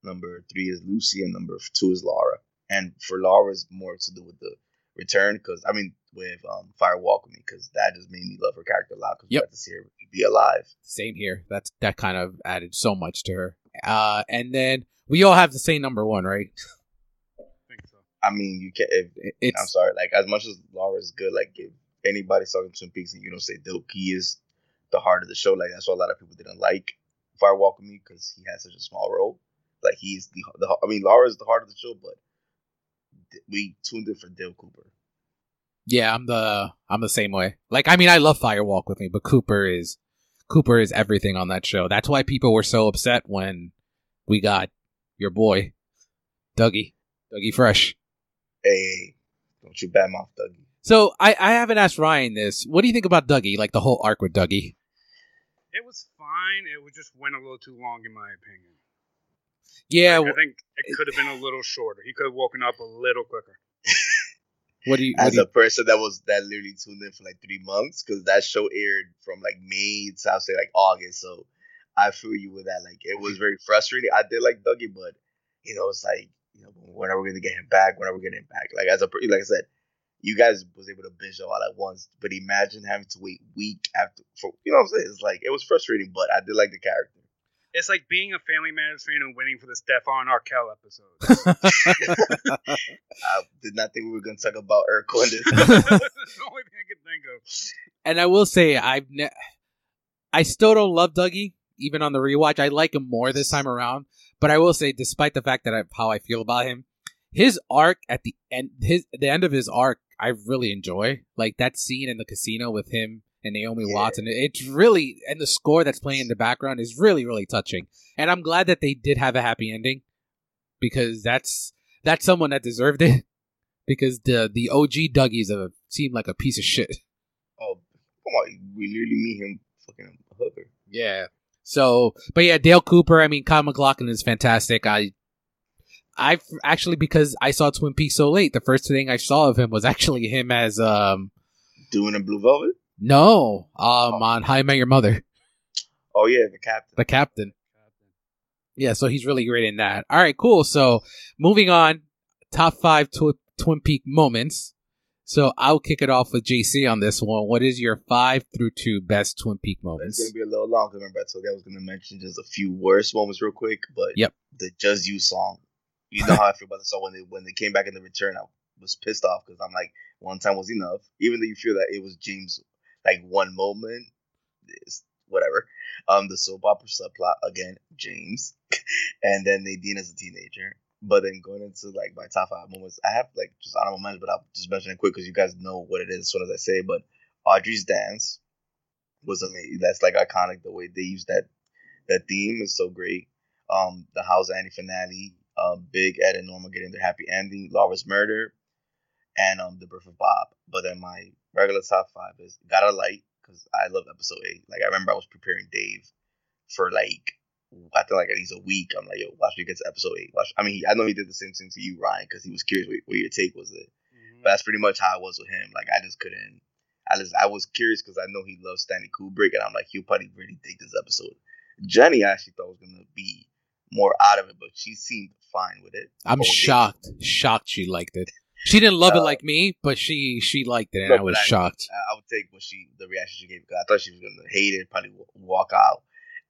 number three is Lucy, and number two is Laura. And for Laura, it's more to do with the return because I mean with um Fire Walk with Me because that just made me love her character a lot because Yep. we got to see her be alive. Same here. That's that kind of added so much to her. Uh, and then we all have the same number one, right? I think so. I mean, you can't. If, It- I'm sorry, like as much as Laura's good, like if anybody's talking Twin Peaks and you don't say dope, he is the heart of the show. Like that's why a lot of people didn't like Fire Walk with Me because he had such a small role. Like he's the, the I mean, Laura is the heart of the show, but we tuned in for Dale Cooper. Yeah, I'm the I'm the same way. Like, I mean, I love Firewalk with me, but Cooper is Cooper is everything on that show. That's why people were so upset when we got your boy, Dougie, Dougie Fresh. Hey, don't you badmouth Dougie. So I I haven't asked Ryan this. What do you think about Dougie? Like the whole arc with Dougie? It was fine. It just went a little too long, in my opinion. Yeah. Like, I think it could have been a little shorter. He could have woken up a little quicker. What do you? What As do a person that was that literally tuned in for like three months, because that show aired from like May to I'll say like August, so I feel you with that. Like it was very frustrating. I did like Dougie, but you know, it's like you know, when are we gonna get him back? When are we getting him back? Like as a like I said, you guys was able to binge all at once, but imagine having to wait week after for you know what I'm saying? It's like it was frustrating, but I did like the character. It's like being a Family Matters fan and waiting for the Stefan Urquelle episode. I did not think we were gonna talk about Urkel in this. That's the only thing I could think of. and I will say I've ne- I still don't love Dougie even on the rewatch. I like him more this time around, but I will say despite the fact that I, how I feel about him, his arc at the end his the end of his arc I really enjoy. Like that scene in the casino with him and Naomi Yeah. Watts and it's really and the score that's playing in the background is really really touching. And I'm glad that they did have a happy ending because that's that's someone that deserved it because the the OG Dougies have seemed like a piece of shit. oh, come on, we literally meet him fucking a hooker. Yeah. So, but yeah, Dale Cooper. I mean, Kyle MacLachlan is fantastic. I, I actually because I saw Twin Peaks so late, the first thing I saw of him was actually him as um Doing a blue velvet. No um on How I Met Your Mother, Oh yeah, the captain. the captain. Yeah, so he's really great in that. All right, cool. So moving on, top five tw- Twin Peak moments. So I'll kick it off with JC on this one. What is your five through two best Twin Peak moments? It's gonna be a little long. 'cause Remember, I told you I was gonna mention just a few worst moments real quick, but Yep. the "Just You" song. You know how I feel about the song when they when they came back in the return. I was pissed off because I'm like, one time was enough. Even though you feel that it was James, like one moment, whatever. Um, the soap opera subplot again, James, and then Nadine as a teenager. But then going into like my top five moments, I have like just honorable mentions, but I'll just mention it quick because you guys know what it is as soon as I say. But Audrey's dance was amazing. That's like iconic. The way they use that that theme is so great. Um, the House Annie finale, um, Big Ed and Norma getting their happy ending, Laura's murder, and um, the birth of Bob. But then my regular top five is Gotta Light because I love episode eight. Like I remember I was preparing Dave for like I think like at least a week. I'm like, yo, watch me get to episode eight. Watch. I mean, he, I know he did the same thing to you, Ryan, because he was curious what, what your take was. It. Mhm. But that's pretty much how I was with him. Like I just couldn't. I just I was curious because I know he loves Stanley Kubrick, and I'm like, he'll probably really dig this episode. Jenny I actually thought was gonna be more out of it, but she seemed fine with it. I'm But when shocked. Shocked she liked it. She didn't love it Uh, like me, but she she liked it, and No, I was I- shocked. I, I would take what she the reaction she gave because I thought she was gonna hate it, probably walk out.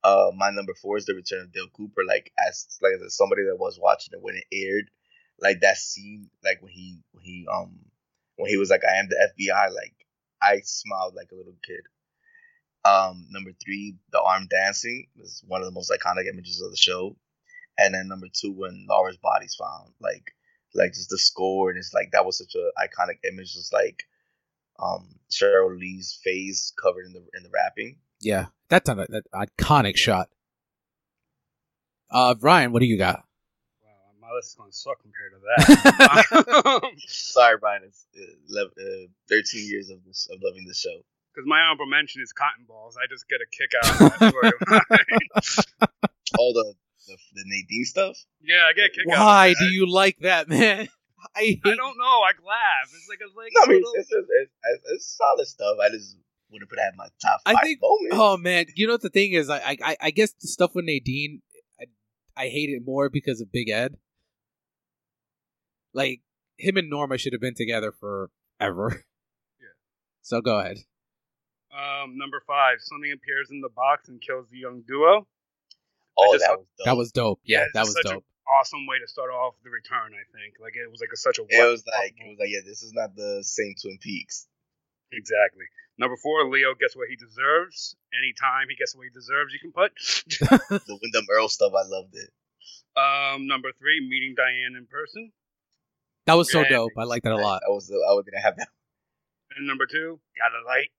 Uh, my number four is the return of Dale Cooper. Like as like as somebody that was watching it when it aired, like that scene, like when he when he um when he was like, "I am the FBI," like I smiled like a little kid. Um, number three, the arm dancing is one of the most iconic images of the show. And then number two, when Laura's body's found, like like just the score and it's like that was such a iconic image, just like um Sheryl Lee's face covered in the in the wrapping. Yeah, that's an that iconic shot. Uh, Ryan, what do you got? Wow, my list is going to suck compared to that. Sorry, Brian. It's uh, 11, uh, 13 years of this of loving this show. Because my honorable mention is Cotton Balls. I just get a kick out of that storyline. All the, the the Nadine stuff. yeah, I get a kick out Why of do you like that, man? I hate. I don't know. I laugh. It's like a like No, I mean little- it's, it's, it's, it's solid stuff. I just wouldn't put it at my top I five think- moments. Oh man, you know what the thing is? I I I guess the stuff with Nadine, I, I hate it more because of Big Ed. Like him and Norma should have been together forever. Yeah. So go ahead. um, number five, something appears in the box and kills the young duo. Oh, just- that was dope. That was dope. Yeah, it's that was dope. awesome way to start off the return. I think like it was like a, such a. It was like it was like yeah, this is not the same Twin Peaks. exactly. Number four, Leo gets what he deserves. Anytime he gets what he deserves, you can put. The Windom Earle stuff, I loved it. Um, number three, meeting Diane in person. That was so Yeah. dope. I like that a lot. I was I was gonna have that. And number two, got a light.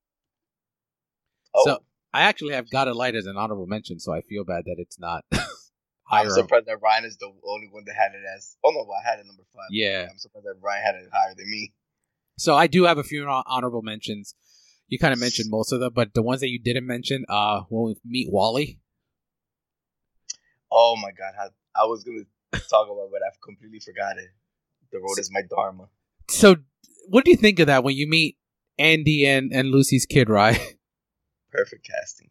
Oh, So I actually have Got a Light as an honorable mention, so I feel bad that it's not higher I'm up. surprised that Ryan is the only one that had it as. Oh no, I had it number five. Yeah. I'm surprised that Ryan had it higher than me. So I do have a few hon- mentions. You kind of mentioned most of them, but the ones that you didn't mention, uh, when we meet Wally. Oh my god, I, I was gonna talk about, but I've completely forgot it. The road is my dharma. So, what do you think of that when you meet Andy and, and Lucy's kid, right? Perfect casting.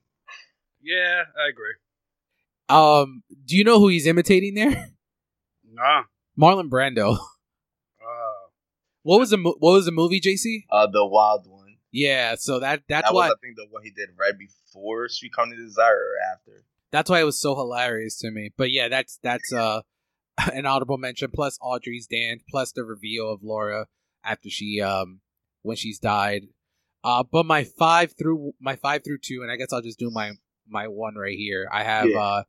Yeah, I agree. Um, do you know who he's imitating there? Nah. Marlon Brando. Uh, What was the mo- what was the movie, JC? Uh, the wild one. Yeah, so that that's that why was, I think, the one he did right before Streetcar Named Desire or after. that's why it was so hilarious to me. But yeah, that's that's uh an audible mention. Plus Audrey's dance. Plus the reveal of Laura after she um when she's died. Uh, but my five through my five through two, and I guess I'll just do my my one right here. I have Yeah. uh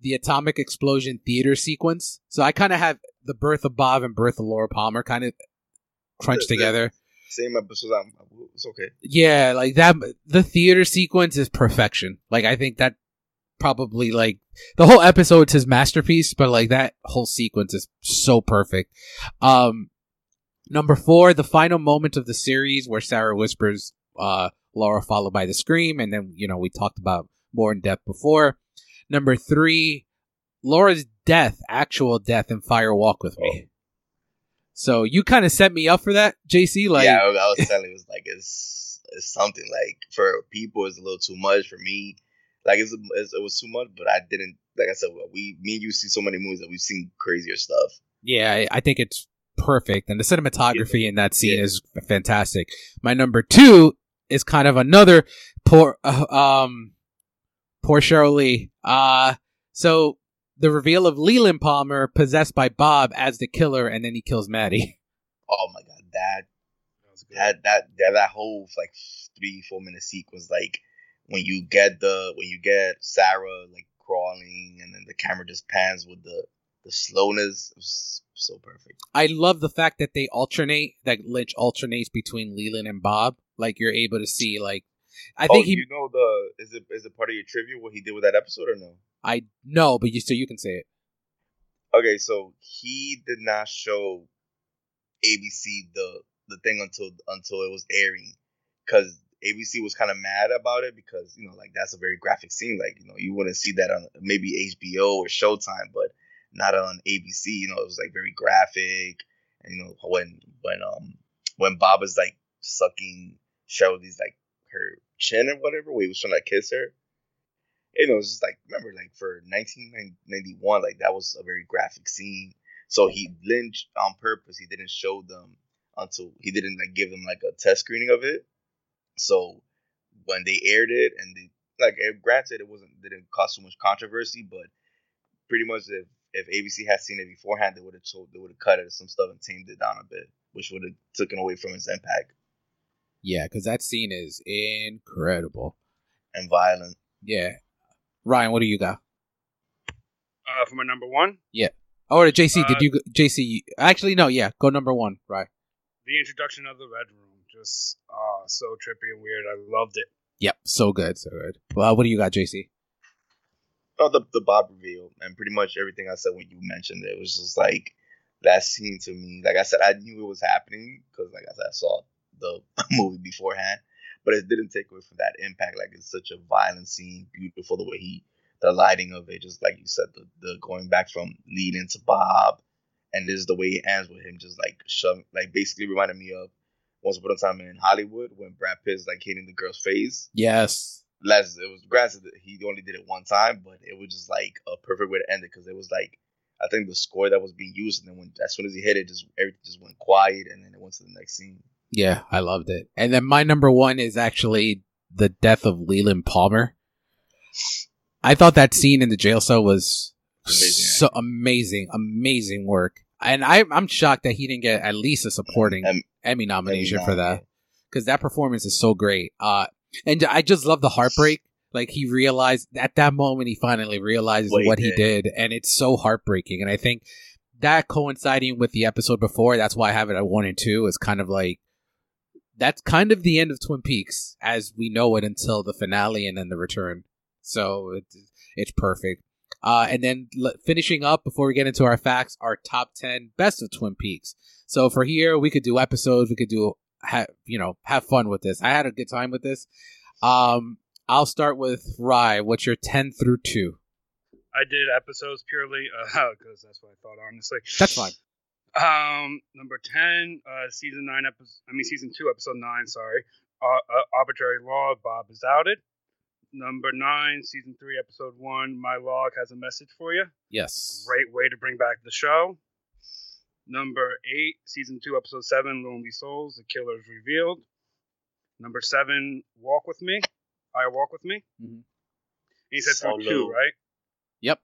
the atomic explosion theater sequence. So I kind of have the birth of Bob and birth of Laura Palmer kind of crunched The- the- together. Same episode. It's okay. Yeah, like that. The theater sequence is perfection. Like I think that probably like the whole episode's his masterpiece, but like that whole sequence is so perfect. Um, number four, the final moment of the series where Sarah whispers, uh, Laura followed by the scream, and then you know we talked about more in depth before. Number three, Laura's death, actual death in Fire Walk with Me. So you kind of set me up for that, JC. Like, yeah, I, was telling you, it was like it's it's something like for people it's a little too much. For me, like it's, it's it was too much, but I didn't. Like I said, we me and you see so many movies that we've seen crazier stuff. Yeah, I, I think it's perfect, and the cinematography in that scene Yeah. is fantastic. My number two is kind of another poor, uh, um, poor Sheryl Lee. Uh, so the reveal of Leland Palmer possessed by Bob as the killer, and then he kills Maddie. Oh my god, that that that that that, that whole like three four minute sequence, like when you get the when you get Sarah like crawling, and then the camera just pans with the the slowness. Was so perfect. I love the fact that they alternate, that Lynch alternates between Leland and Bob. Like you're able to see, like I think oh, he, you know the is it is it part of your trivia what he did with that episode or no? I know, but you so you can say it. Okay, so he did not show ABC the the thing until until it was airing, because ABC was kind of mad about it because you know like that's a very graphic scene. Like you know you wouldn't see that on maybe HBO or Showtime, but not on ABC. You know it was like very graphic, and you know when when um when Bob is like sucking Sheryl's like her chin or whatever, where he was trying to kiss her. You know, it's just like remember, like for 1991, like that was a very graphic scene. So he Lynch on purpose, he didn't show them until he didn't like give them like a test screening of it. So when they aired it, and they like eh, granted it wasn't didn't cause so much controversy, but pretty much if if ABC had seen it beforehand, they would have told they would have cut it some stuff and tamed it down a bit, which would have taken away from its impact Yeah, because that scene is incredible. and violent. Yeah, Ryan, what do you got? Uh, for my number one, Oh, or JC, Uh, did you? JC, actually, no. Yeah, go number one. Right. the introduction of the Red Room, just uh, so trippy and weird. I loved it. Yep. So good. So good. Well, what do you got, JC? Oh, the the Bob reveal and pretty much everything I said when you mentioned it, it was just like that scene to me. Like I said, I knew it was happening because, like I said, I saw the movie beforehand, but it didn't take away from that impact. Like it's such a violent scene, beautiful the way he, the lighting of it, just like you said, the the going back from Leland to Bob, and this is the way it ends with him just like shoving, like basically reminded me of Once Upon a Time in Hollywood when Brad Pitt's like hitting the girl's face Yes. Less it was granted that he only did it one time, but it was just like a perfect way to end it because it was like I think the score that was being used, and then when as soon as he hit it, just everything just went quiet, and then it went to the next scene. Yeah, I loved it. And then my number one is actually the death of Leland Palmer. I thought that scene in the jail cell was Amazing so amazing, amazing work. And I, I'm shocked that he didn't get at least a supporting Em- Emmy nomination Emmy for that because that performance is so great. Uh, and I just love the heartbreak. Like he realized at that moment, he finally realizes What what, he he, did. and it's so heartbreaking. And I think that coinciding with the episode before, that's why I have it at one and two. Is kind of like that's kind of the end of Twin Peaks as we know it until the finale and then the return. So it's it's perfect. Uh, and then l- finishing up before we get into our facts, our top ten best of Twin Peaks. So for here, we could do episodes. We could do ha- you know have fun with this. I had a good time with this. Um, I'll start with Rye. What's your ten through two? I did episodes purely because that's what I thought. Honestly, That's fine. Um, number ten, uh, season nine episode. I mean, season two, episode nine. Sorry, uh, uh, arbitrary law. Bob is outed. Number nine, season three, episode one. My log has a message for you. Yes. Great way to bring back the show. Number eight, season two, episode seven, Lonely Souls. The killer is revealed. Number seven, Walk with Me. I Walk with Me. Mhm. He said through Solo. two, right? Yep.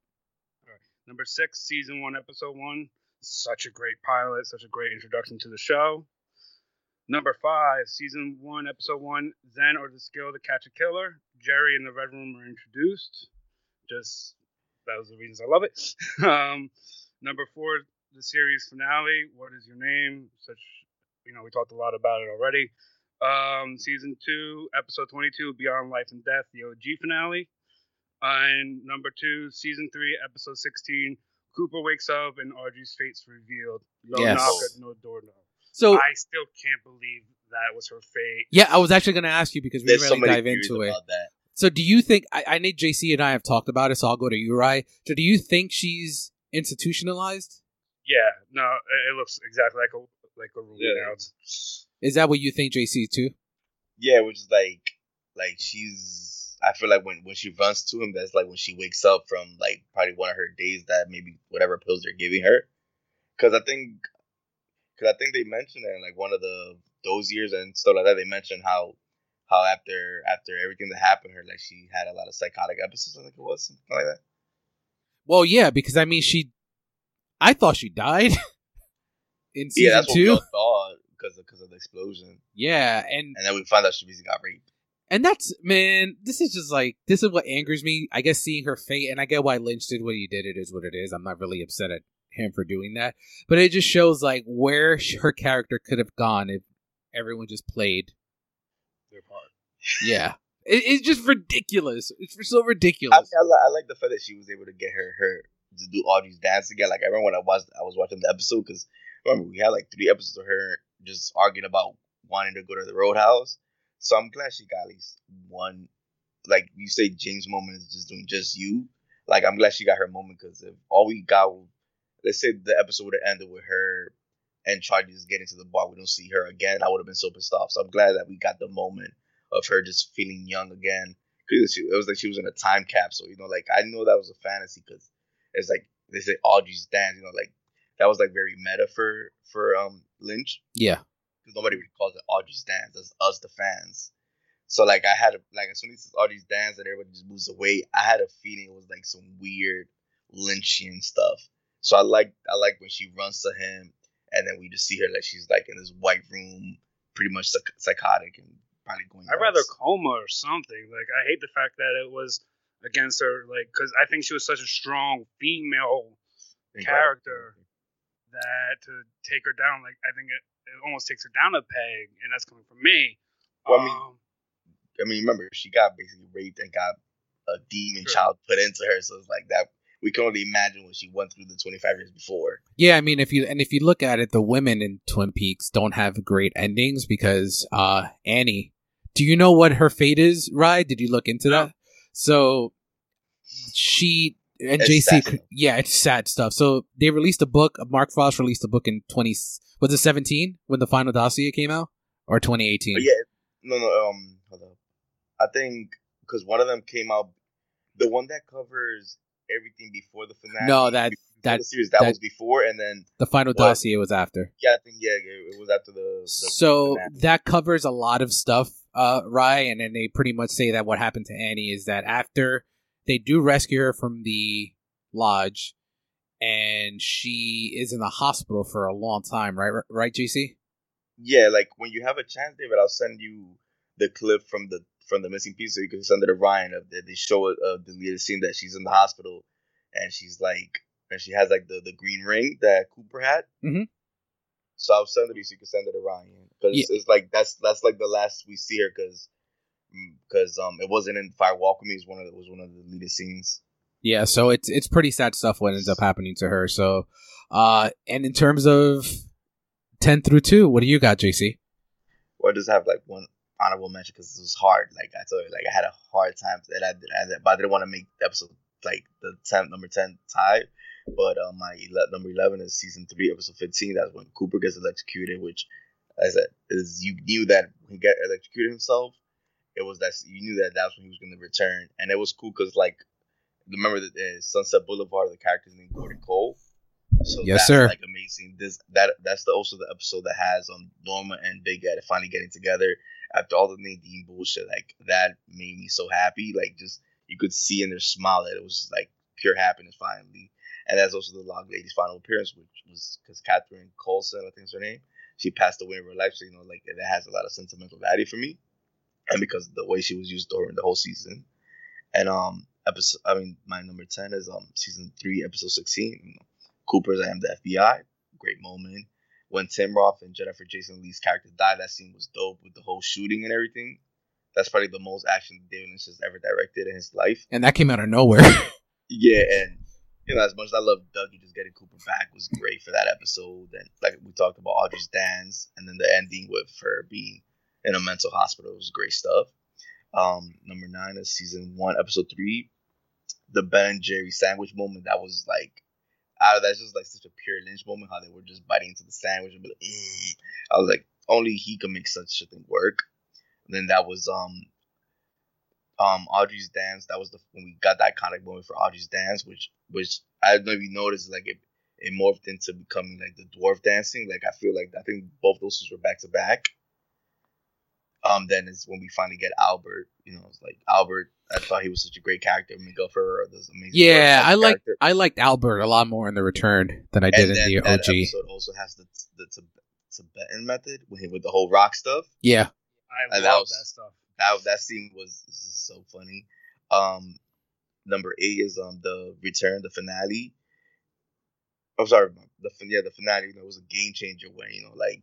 Number six, season one, episode one. Such a great pilot, such a great introduction to the show. Number five, season one, episode one, Zen or the skill to catch a killer. Jerry and the Red Room are introduced. Just that was the reasons I love it. um, number four, the series finale. What is your name? Such, you know, we talked a lot about it already. Um, season two, episode twenty-two, Beyond Life and Death, the OG finale. And number two, season three, episode 16, Cooper wakes up and Audrey's fate's revealed. No Yes. knock at no door, no. So I still can't believe that was her fate. yeah, I was actually going to ask you because we There's didn't so really many dive theories into it. that. So do you think I, I know JC and I have talked about it, so I'll go to you, Rye. So do you think she's institutionalized? Yeah, no, it, it looks exactly like a like a room Yeah. now. Is that what you think, JC too? Yeah, which is like like she's. I feel like when when she runs to him, that's like when she wakes up from like probably one of her days that maybe whatever pills they're giving her. Because I think, because I think they mentioned it in like one of the those years and stuff like that. They mentioned how how after after everything that happened to her, like she had a lot of psychotic episodes. I think it was something like that. Well, yeah, because I mean, she. I thought she died in season yeah, that's what we two. all thought because of, because of the explosion, Yeah, and and then we found out she basically got raped. and that's man. This is just like this is what angers me. I guess seeing her fate, and I get why Lynch did what he did. It is what it is. I'm not really upset at him for doing that, but it just shows like where her character could have gone if everyone just played. their part. Yeah, it, it's just ridiculous. It's so I, ridiculous. I, li- I like the fact that she was able to get her her to do all these dances again. Like I remember when I watched I was watching the episode because remember we had like three episodes of her just arguing about wanting to go to the roadhouse. So I'm glad she got at least one. Like you say, James' moment is just doing just you. Like I'm glad she got her moment because if all we got, let's say the episode would have ended with her and Charlie just getting to the bar, we don't see her again. I would have been so pissed off. So I'm glad that we got the moment of her just feeling young again. Cause she, it was like she was in a time capsule, you know. Like I know that was a fantasy because it's like they say Audrey's dance, you know, like that was like very meta for for um Lynch yeah, because nobody really calls it Audrey's dance. That's us, the fans. So like I had a, like as soon as it's Audrey's dance and everybody just moves away, I had a feeling it was like some weird Lynchian stuff. So I like I like when she runs to him and then we just see her like she's like in this white room, pretty much psych- psychotic and probably going. I'd rather coma or something. Like I hate the fact that it was against her, like because I think she was such a strong female character that to take her down, like I think it, it almost takes her down a peg, and that's coming from me. Well, I mean, Um, I mean, remember she got basically raped and got a demon Sure. child put into her, so it's like that. We can only imagine what she went through the 25 years before. yeah. I mean, if you and if you look at it, the women in Twin Peaks don't have great endings because uh Annie. Do you know what her fate is? Rye? Did you look into No. that? So she and It's JC, yeah, it's sad stuff. So they released a book. Mark Frost released a book in twenty. Was it seventeen when the final dossier came out, or twenty eighteen? Yeah, no, no. Um, hold up. I think because one of them came out, the one that covers everything before the finale. No, that- that- series that, that- was before, and then The final dossier was after. yeah, I think yeah, it, it was after the. the so finale. that covers a lot of stuff, uh, Rye, and then they pretty much say that what happened to Annie is that after they do rescue her from the lodge, and she is in the hospital for a long time, right? Right, JC? yeah, like when you have a chance, David, I'll send you the clip from the from the missing piece, so you can send it to Ryan. Of that they show it uh, the scene that she's in the hospital, and she's like, and she has like the the green ring that Cooper had. Mhm. So I'll send it to you so you can send it to Ryan because Yeah. it's like that's that's like the last we see her because because um it wasn't in Fire Walk with Me. It was one of the, it was one of the leading scenes. Yeah, so it's it's pretty sad stuff what ends up happening to her. So, uh, and in terms of ten through two, what do you got, JC? Or just have like one honorable mention because it was hard. Like I told you, like I had a hard time that I did, I did but I didn't want to make the episode like the ten number ten tie. But um, my ele- number eleven is season three, episode fifteen. That's when Cooper gets electrocuted, which, as I said, is you knew that he got electrocuted himself, it was that you knew that that's when he was going to return, and it was cool because like remember that uh, Sunset Boulevard, the character's named Gordon Cole. So Yes, sir. Like amazing. This that that's the also the episode that has um Norma and Big Ed finally getting together after all the Nadine bullshit. Like that made me so happy. Like just you could see in their smile that it was like pure happiness finally. And that's also the Log Lady's final appearance, which was because Catherine Coulson, I think is her name, she passed away in real life. So you know, like that has a lot of sentimental value for me, and because of the way she was used during the whole season. And um, episode, I mean, my number ten is um season three, episode sixteen. You know, Cooper's I am the FBI. Great moment when Tim Roth and Jennifer Jason Lee's character died. That scene was dope with the whole shooting and everything. That's probably the most action David Lynch has ever directed in his life. And that came out of nowhere. Yeah, and you know, as much as I love Dougie, just getting Cooper back was great for that episode. And like we talked about Audrey's dance, and then the ending with her being in a mental hospital was great stuff. Um, number nine is season one, episode three, the Ben and Jerry sandwich moment. That was like, out of that's just like such a pure Lynch moment. How they were just biting into the sandwich and be like. I was like, only he can make such a thing work. And then that was um um Audrey's dance. That was the when we got the iconic moment for Audrey's dance, which which I don't know if you noticed, like it it morphed into becoming like the dwarf dancing. Like I feel like I think both those were back to back. Um, then is when we finally get Albert. You know, it's like Albert. I thought he was such a great character. Miguel Ferrer, this amazing. yeah, I like. I liked Albert a lot more in the return than I did And in then the that OG. episode also has the the Tibetan method with with the whole rock stuff. Yeah, I And love that that, stuff. That that scene was so funny. Um, number eight is um the return, the finale. I'm sorry, the yeah the finale. You know, was a game changer when you know like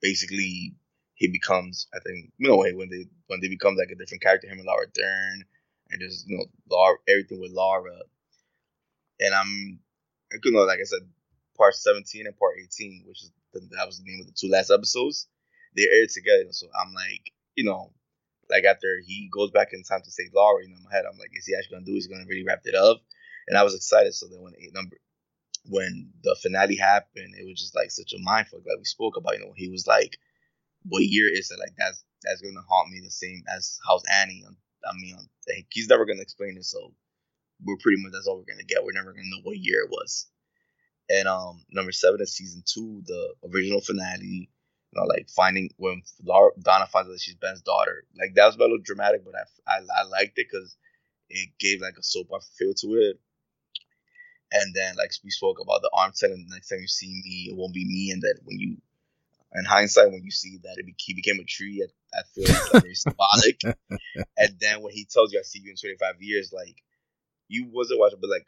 basically he becomes I think you know when they when they become like a different character, him and Laura Dern, and just you know Laura everything with Laura. And I'm I could know like I said, part 17 and part 18, which is the, that was the name of the two last episodes. They aired together, so I'm like you know like after he goes back in time to save Laura, you know, in my head, I'm like, is he actually gonna do? it? He's gonna really wrap it up, and I was excited. So then when eight number, when the finale happened, it was just like such a mindfuck. Like we spoke about, you know, he was like, what year is it? Like that's that's gonna haunt me the same as how's Annie. I mean, like, he's never gonna explain it, so we're pretty much that's all we're gonna get. We're never gonna know what year it was. And um, number seven is season two, the original finale you know, like finding when Laura, Donna finds out that she's Ben's daughter. Like that was a little dramatic, but I, I, I liked it because it gave like a soap opera feel to it. And then like we spoke about the arm telling the next time you see me, it won't be me. And then when you, in hindsight, when you see that it be, he became a tree, I, I feel like it's very symbolic. And then when he tells you, "I see you in 25 years," like you wasn't watching, but like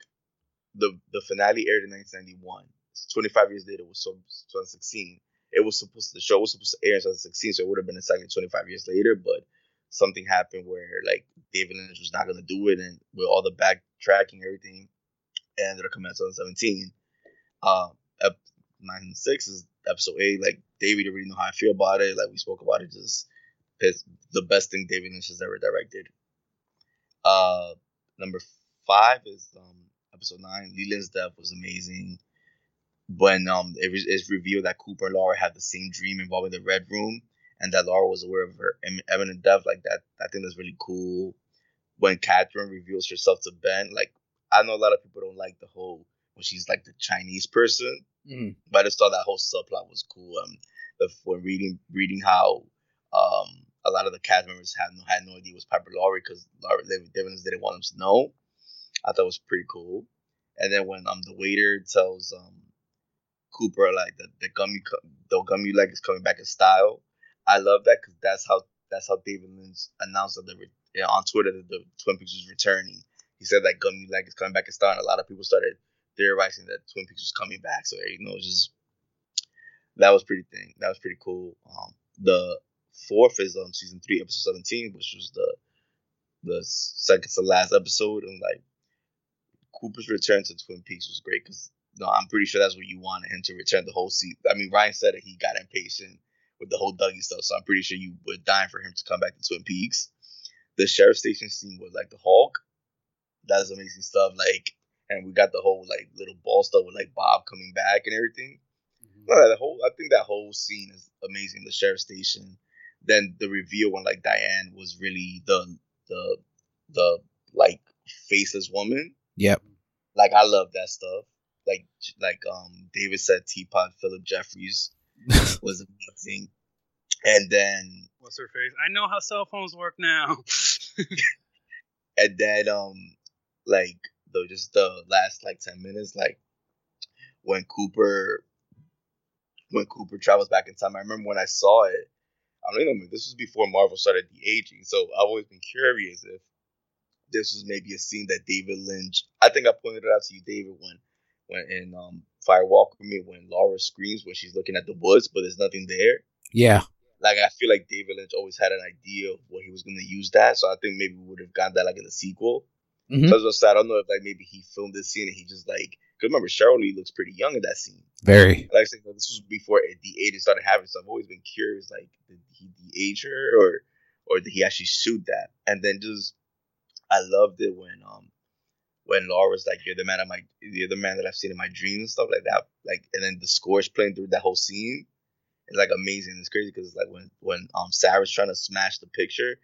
the the finale aired in 1991. 25 years later was so 2016 it was supposed the show was supposed to air in 2016, so it would have been exactly 25 years later. But something happened where like David Lynch was not gonna do it, and with all the backtracking and everything, and it ended up coming out 2017. Um, ep- nine and six is episode eight. Like David already know how I feel about it. Like we spoke about it, just it's the best thing David Lynch has ever directed. Uh, number five is um episode nine. Leland's death was amazing when um it was it's revealed that Cooper and Laura had the same dream involving the Red Room, and that Laura was aware of her im- imminent death. Like that, I think that's really cool. When Catherine reveals herself to Ben, like I know a lot of people don't like the whole when she's like the Chinese person, Mhm. but I just thought that whole subplot was cool. Um, the, when reading reading how um a lot of the cast members had no had no idea it was Piper Laurie because Laura David Evans didn't want them to know. I thought it was pretty cool. And then when um the waiter tells um Cooper like the the gum you co- the gum you like is coming back in style, I love that because that's how that's how David Lynch announced that the re- on Twitter that the Twin Peaks was returning. He said that Gummy Leg is coming back in style, and. A lot of people started theorizing that Twin Peaks was coming back. So you know, just that was pretty thing. That was pretty cool. Um, the fourth is on season three, episode seventeen, which was the the second to last episode, and like Cooper's return to Twin Peaks was great because no, I'm pretty sure that's what you wanted him to return the whole season. I mean, Ryan said that he got impatient with the whole Dougie stuff, so I'm pretty sure you were dying for him to come back to Twin Peaks. The sheriff station scene was like the Hulk. That is amazing stuff. Like, and we got the whole like little ball stuff with like Bob coming back and everything. Mm-hmm. No, the whole I think that whole scene is amazing. The sheriff station. Then the reveal when like Diane was really the the the like faceless woman. Yep. Like I love that stuff. Like like um David said, Teapot Philip Jeffries was amazing. And then what's her face? I know how cell phones work now. and then um like though just the last like ten minutes, like when Cooper when Cooper travels back in time. I remember when I saw it. I don't even know. This was before Marvel started de aging, so I've always been curious if this was maybe a scene that David Lynch. I think I pointed it out to you, David, when when in um Fire Walk with Me when Laura screams when she's looking at the woods, but there's nothing there. Yeah. Like I feel like David Lynch always had an idea of what he was gonna use that, so I think maybe we would have gotten that like in the sequel. Mm-hmm. So I was. I don't know if like maybe he filmed this scene and he just like because remember Sheryl Lee looks pretty young in that scene. Very. Like I said, this was before the age started having. So I've always been curious, like did he de-age her or or did he actually shoot that? And then just I loved it when um when Laura's like, "You're the man of my, you're the man that I've seen in my dreams and stuff like that." Like, and then the scores playing through that whole scene is like amazing. It's crazy because it's like when when um Sarah's trying to smash the picture,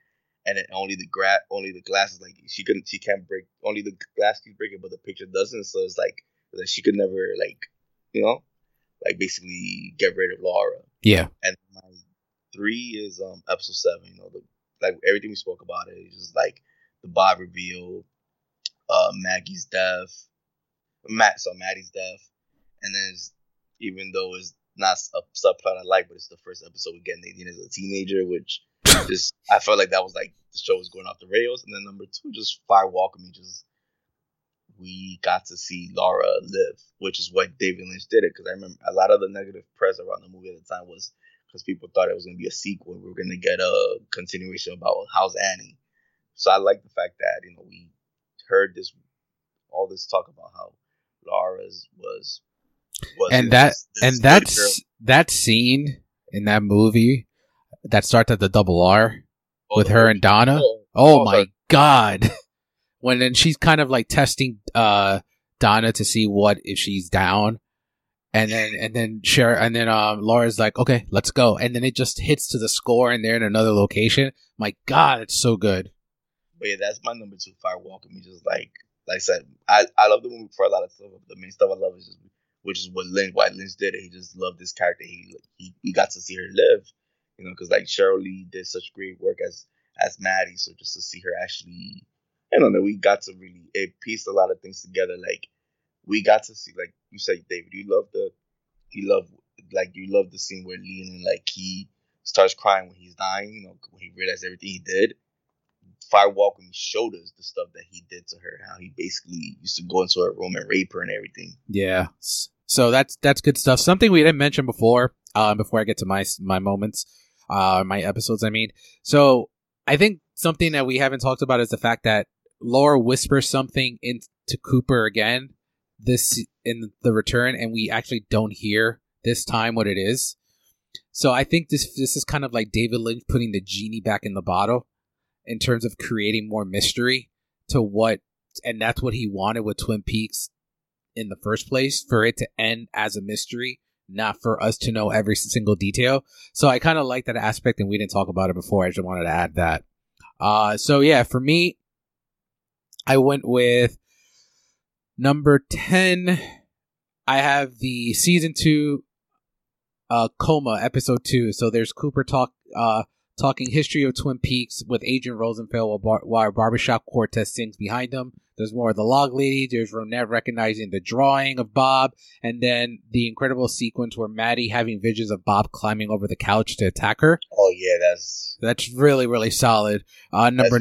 and then only the gra- only the glass is like she couldn't, she can't break, only the glass keeps breaking, but the picture doesn't. So it's like that she could never like, you know, like basically get rid of Laura. Yeah. And my three is um episode seven. You know, the like everything we spoke about it is just like the Bob reveal, uh, Maggie's death, Matt, so Maddie's death, and then even though it's not a subplot I like, but it's the first episode we get Nadine as a teenager, which just I felt like that was like the show was going off the rails. And then number two, just Fire Me, just we got to see Laura live, which is what David Lynch did it. Because I remember a lot of the negative press around the movie at the time was because people thought it was going to be a sequel. We were going to get a continuation about how's Annie. So I like the fact that you know we heard this all this talk about how Laura's was, was and that this, this and that's that scene in that movie that starts at the double R oh, with her and Donna. Oh, oh, oh my sorry. god! when then she's kind of like testing uh Donna to see what if she's down. And then and then share and then um Laura's like, okay, let's go. And then it just hits to the score and they're in another location. My God, it's so good. But yeah, that's my number two. Fire Walk me just like like I said, I, I love the movie for a lot of stuff. The main stuff I love is just which is what Lynch why Lynch did it. He just loved this character. He he, he got to see her live, you know, because like Sheryl Lee did such great work as as Maddie. So just to see her actually, I don't know, we got to really it pieced a lot of things together. Like we got to see, like you said, David, you love the you love like you love the scene where Leland like he starts crying when he's dying. You know, when he realized everything he did Fire Walk when he showed us the stuff that he did to her, how he basically used to go into her room and rape her and everything. Yeah. So that's that's good stuff. Something we didn't mention before, uh, before I get to my my moments, uh, my episodes. I mean, so I think something that we haven't talked about is the fact that Laura whispers something into Cooper again this in the return, and we actually don't hear this time what it is. So I think this this is kind of like David Lynch putting the genie back in the bottle in terms of creating more mystery to what and that's what he wanted with Twin Peaks in the first place for it to end as a mystery not for us to know every single detail. So I kind of like that aspect and we didn't talk about it before. I just wanted to add that. Uh so yeah for me I went with number 10 I have the season 2 uh coma episode 2 so there's Cooper talk uh talking history of Twin Peaks with Agent Rosenfield while, bar- while Barbershop Quartet sings behind them. There's more of the log lady. There's Ronette recognizing the drawing of Bob, and then the incredible sequence where Maddie having visions of Bob climbing over the couch to attack her. Oh yeah, that's That's really really solid. Uh, number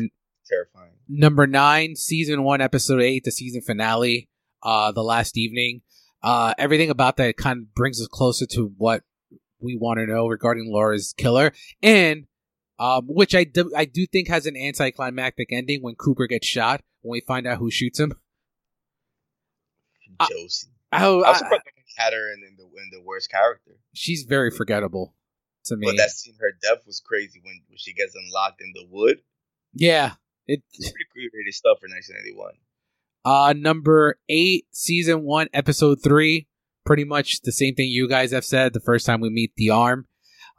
terrifying. number nine, season one, episode eight, the season finale, uh, the last evening. Uh, everything about that kind of brings us closer to what we want to know regarding Laura's killer, and um, which I do, I do think has an anticlimactic ending when Cooper gets shot when we find out who shoots him. Josie. Oh, I was I- surprised had her in, in the in the worst character. she's very forgettable to me. But that scene, her death was crazy when, when she gets unlocked in the wood. yeah, it. It's pretty creative stuff for 1991. Uh, number eight, season one, episode three. Pretty much the same thing you guys have said. The first time we meet the arm,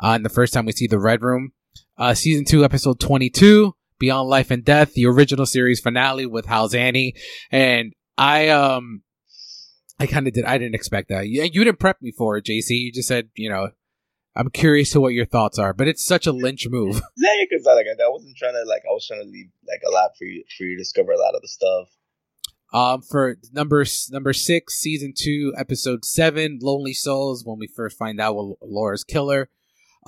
uh, and the first time we see the red room. Uh, season two, episode twenty-two, Beyond Life and Death, the original series finale with how's Annie, and I um, I kind of did. I didn't expect that. You, you didn't prep me for it, JC. You just said, you know, I'm curious to what your thoughts are, but it's such a Lynch move. Yeah, because I like I wasn't trying to like I was trying to leave like a lot for you for you to discover a lot of the stuff. Um, for number number six, season two, episode seven, Lonely Souls. When we first find out what Laura's killer.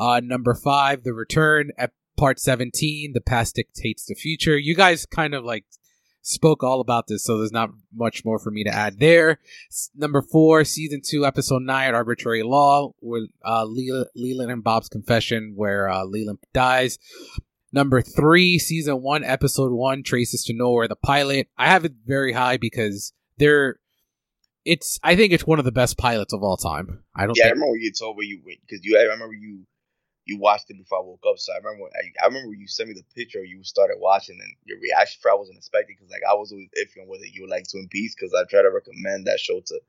Uh, number five, The Return. at part seventeen, The Past Dictates the Future. You guys kind of like spoke all about this, so there's not much more for me to add there. S- number four, season two, episode nine, Arbitrary Law, with uh, Leland, Leland and Bob's confession, where uh, Leland dies. Number three, season one, episode one, Traces to Nowhere, the pilot. I have it very high because they're. It's. I think it's one of the best pilots of all time. I don't Yeah, I remember you told me you because you I remember you you watched it before I woke up. So I remember when, I, I remember you sent me the picture. You started watching and your reaction for I wasn't expecting because like I was always iffy on whether you would like Twin Peaks because I try to recommend that show to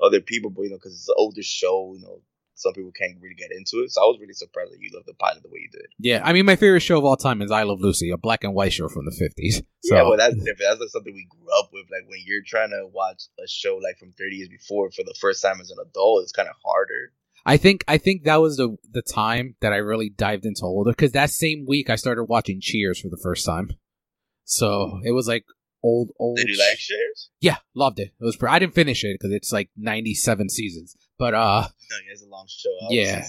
other people, but you know because it's an older show, you know some people can't really get into it. So I was really surprised that you loved the pilot the way you did. Yeah, I mean, my favorite show of all time is I Love Lucy, a black and white show from the fifties. So yeah, well that's different. That's like something we grew up with. Like when you're trying to watch a show like from 30 years before for the first time as an adult, it's kind of harder. I think I think that was the the time that I really dived into older because that same week I started watching Cheers for the first time. So it was like old old. Did you like Cheers? Yeah, loved it. It was. Pre- I didn't finish it because it's like ninety seven seasons, but uh, No, yeah, it's a long show. I Yeah.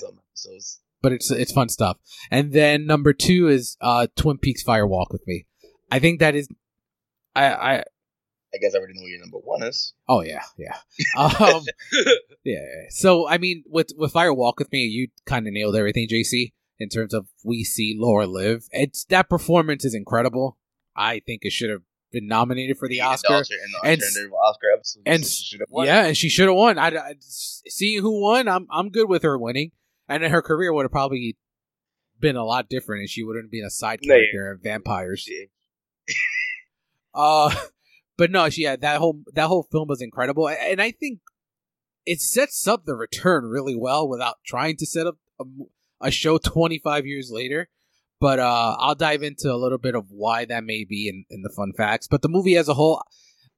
but it's it's fun stuff. And then number two is uh Twin Peaks Fire Walk with Me. I think that is. I I I guess I already know what your number one is. oh yeah yeah um yeah. So I mean with with Fire Walk with Me, you kind of nailed everything, JC. In terms of we see Laura live, it's that performance is incredible. I think it should have been nominated for the Yeah, Oscar. and the And- Oscar episode. and she won. Yeah, and she should have won. I, I seeing who won, I'm I'm good with her winning, and then her career would have probably been a lot different, and she wouldn't been a side No, yeah. character in Vampires. She- Uh, but no, she, yeah, that whole that whole film was incredible, and I think it sets up the return really well without trying to set up a, a show 25 years later. But uh, I'll dive into a little bit of why that may be in, in the fun facts. But the movie as a whole,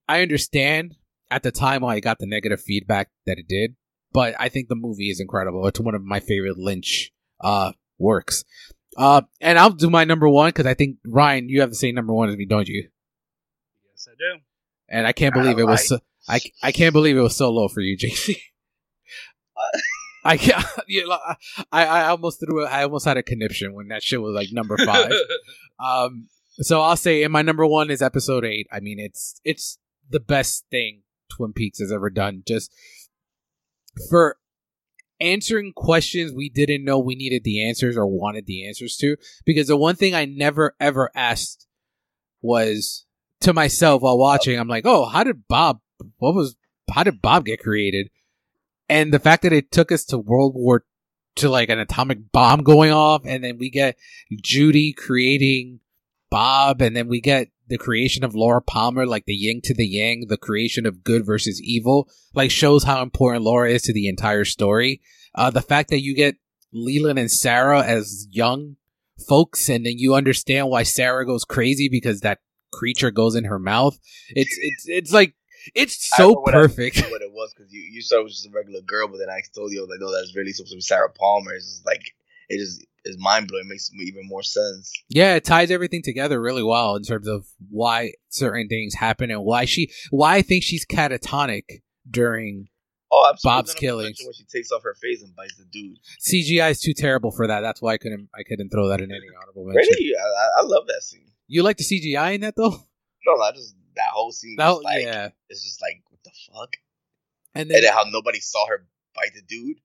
I understand at the time why it got the negative feedback that it did. But I think the movie is incredible. It's one of my favorite Lynch uh, works. Uh, and I'll do my number one because I think Ryan, you have the same number one as me, don't you? Yes, I do. And I can't believe it was. So, I I can't believe it was so low for you, JC. I can't. You know, I I almost threw. it- I almost had a conniption when that shit was like number five. um. So I'll say, in my number one is episode eight. I mean, it's it's the best thing Twin Peaks has ever done. Just for answering questions we didn't know we needed the answers or wanted the answers to. Because the one thing I never ever asked was to myself while watching. I'm like, oh, how did Bob? What was? How did Bob get created? And the fact that it took us to World War to like an atomic bomb going off, and then we get Judy creating Bob, and then we get the creation of Laura Palmer, like the yin to the yang, the creation of good versus evil, like shows how important Laura is to the entire story. Uh, the fact that you get Leland and Sarah as young folks, and then you understand why Sarah goes crazy because that creature goes in her mouth. It's it's it's like it's so know what I- perfect. what it was because you, you it was just a regular girl, but then I told you I was like, no, that's really supposed to be Sarah Palmer. It's just like it just is mind blowing. It makes even more sense. Yeah, it ties everything together really well in terms of why certain things happen and why she why I think she's catatonic during Oh, absolutely. Bob's killing. When she takes off her face and bites the dude. CGI is too terrible for that. That's why I couldn't I couldn't throw that in any honorable mention. Really, I, I- I love that scene. You like the CGI in that though? No, not just that whole scene. That, like, yeah. it's just like what the fuck, And and then then how nobody saw her bite the dude.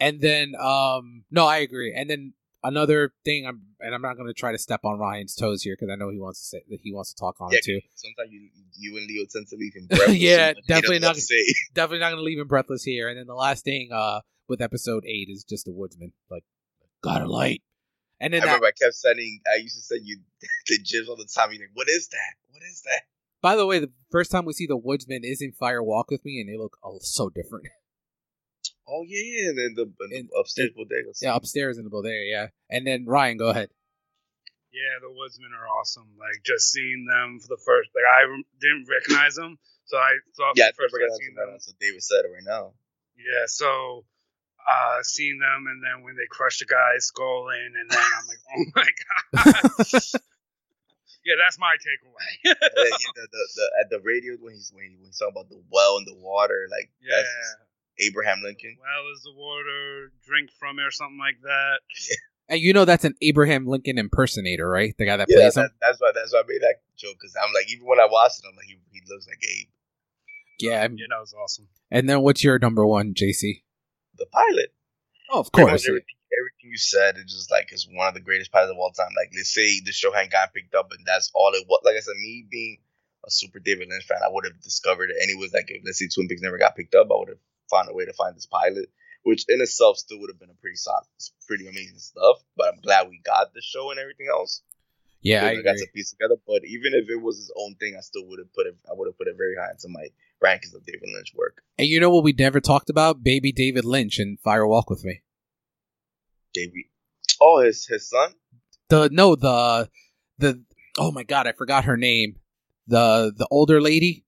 and then um no, I agree. And then another thing I'm and I'm not going to try to step on Ryan's toes here because I know he wants to say that he wants to talk on Yeah, it too. Sometimes you you and Leo tend to leave him. breathless Yeah, so much he definitely doesn't know to say. Definitely not going to leave him breathless here. And then the last thing uh with episode 8 is just the woodsman like got a light. And I then that, remember I kept sending. I used to send you the gifs all the time. You're like, "What is that? What is that?" by the way, the first time we see the woodsman is in Fire Walk with Me and they look oh, so different. Oh yeah, yeah. And then the, and And- the upstairs bodega. yeah, upstairs in the bodega, yeah. And then Ryan, go ahead. Yeah, the woodsmen are awesome. Like just seeing them for the first, like I didn't recognize them, so I saw yeah. I the first forgot time seeing them. So David said it right now. Yeah, so uh seeing them, and then when they crush the guy's skull in, and then I'm like, oh my god. yeah, that's my takeaway. And then, yeah, the, the, the, at the radio when he's when, he, when he's talking about the well and the water, like yeah. just Abraham Lincoln. Well, is the water drink from it or something like that? And you know that's an Abraham Lincoln impersonator, right? The guy that Yeah, plays that, him. that's why that's why I made that joke because I'm like even when I watched it, I'm like he, he looks like Abe, Yeah. Yeah, that was awesome. And then what's your number one, JC? the pilot. Oh, of course. everything, everything you said is just like is one of the greatest pilots of all time. Like let's say the show hadn't gotten picked up and that's all it was. Like I said, me being a super David Lynch fan, I would have discovered it anyways. Like if let's say Twin Peaks never got picked up, I would have found a way to find this pilot, which in itself still would have been a pretty solid, pretty amazing stuff. But I'm glad we got the show and everything else. Yeah, I got to piece together. But even if it was his own thing, I still would have put it. I would have put it very high into my rankings of David Lynch work. And you know what we never talked about? Baby David Lynch and Fire Walk with Me. David. Oh, his his son. The no, the the oh my god, I forgot her name. The the older lady.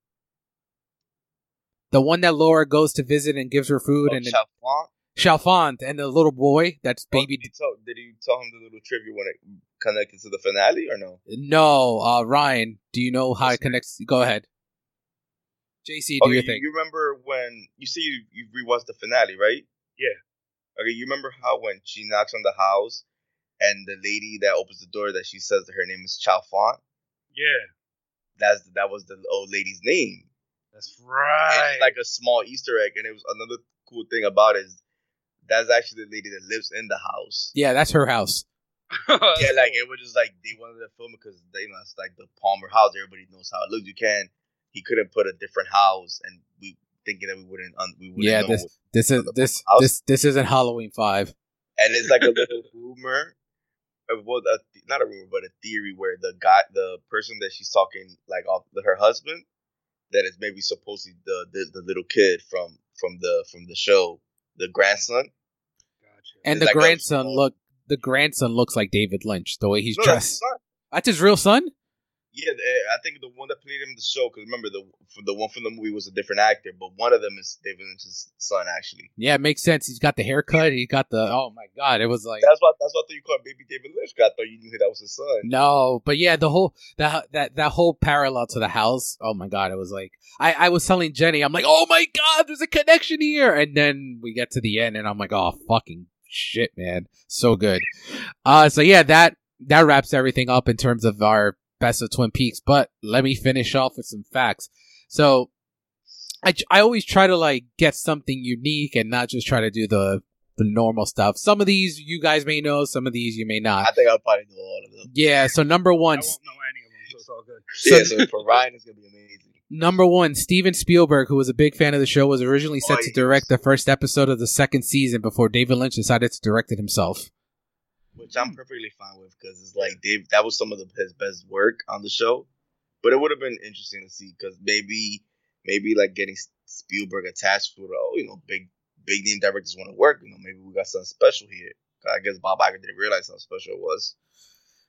The one that Laura goes to visit and gives her food Oh, and then Chalfont. Chalfont and the little boy that's Oh, baby did, you tell, did you tell him the little trivia when it connected to the finale or no? No, uh Ryan, do you know how it connects go ahead. JC, do Okay, your you, thing. you remember when you see you, you rewatched the finale, right? Yeah. Okay, you remember how when she knocks on the house and the lady that opens the door that she says that her name is Chalfont? Yeah, That's that was the old lady's name. That's right. It's like a small Easter egg, and it was another cool thing about it is that's actually the lady that lives in the house. Yeah, that's her house. yeah, like it was just like they wanted to film it because they know it's like the Palmer house. Everybody knows how it looks. You can he couldn't put a different house, and we thinking that we wouldn't un, we wouldn't Yeah, know. this this is this house. this this isn't Halloween five. and it's like a little rumor. Uh, of what a, not a rumor, but a theory where the guy, the person that she's talking like off her husband, that is maybe supposedly the, the the little kid from from the from the show, the grandson. Gotcha. And It's the like grandson look the grandson looks like David Lynch, the way he's No, that's his dressed. son. That's his real son? Yeah, I think the one that played him in the show, because remember the for the one from the movie was a different actor, but one of them is David Lynch's son actually. Yeah, it makes sense. He's got the haircut. He got the. Oh my god! It was like That's why that's why I thought you called baby David Lynch. I thought you knew that was his son. no, but yeah, the whole that that that whole parallel to the house. Oh my god! It was like I I was telling Jenny, I'm like, oh my god, there's a connection here, and then we get to the end, and I'm like, oh fucking shit, man, so good. Uh, so yeah, that that wraps everything up in terms of our best of Twin Peaks. But let me finish off with some facts. So. I, I always try to like get something unique and not just try to do the the normal stuff. Some of these you guys may know, some of these you may not. I think I'll probably know all of them. Yeah, so number I one, won't know any of them, so it's all good. So- yeah, so for Ryan, it's gonna be amazing. number one, Steven Spielberg, who was a big fan of the show, was originally set Oh, to yes. direct the first episode of the second season before David Lynch decided to direct it himself. Which I'm perfectly fine with because it's like Dave. That was some of the, his best work on the show, but it would have been interesting to see because maybe, maybe like getting Spielberg attached with oh you know big big name directors want to work. You know maybe we got something special here. I guess Bob Iger didn't realize how special it was.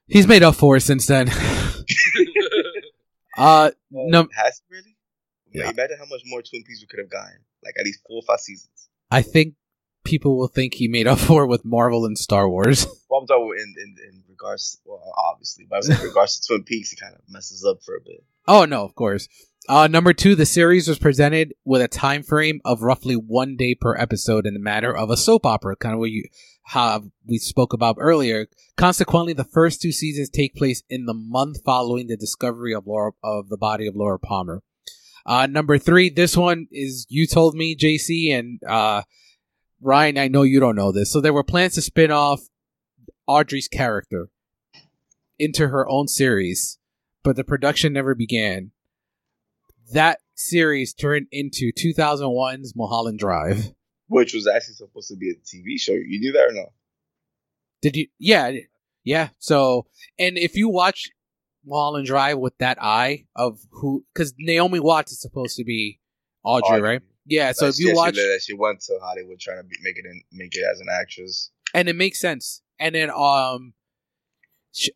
He's made up for it since then. uh, no, has he really? Yeah. Imagine how much more Twin Peaks we could have gotten. Like at least four or five seasons. I think people will think he made up for it with Marvel and Star Wars. I'm talking in, in, in regards, well, obviously, but I was in regards to Twin Peaks, it kind of messes up for a bit. Oh no, of course. Uh, number two, the series was presented with a time frame of roughly one day per episode in the manner of a soap opera, kind of what you how we spoke about earlier. Consequently, the first two seasons take place in the month following the discovery of Laura of the body of Laura Palmer. Uh, number three, this one is you told me, JC, and uh, Ryan. I know you don't know this. So there were plans to spin off Audrey's character into her own series, but the production never began. That series turned into 2001's Mulholland Drive. Which was actually supposed to be a TV show. You knew that or no? Did you? Yeah, yeah. So, and if you watch Mulholland Drive with that eye of who, because Naomi Watts is supposed to be Audrey, Audrey. right? Yeah. So Like, if you yeah, watch, she, that she went to Hollywood trying to be, make it in, make it as an actress. and it makes sense. And then, um,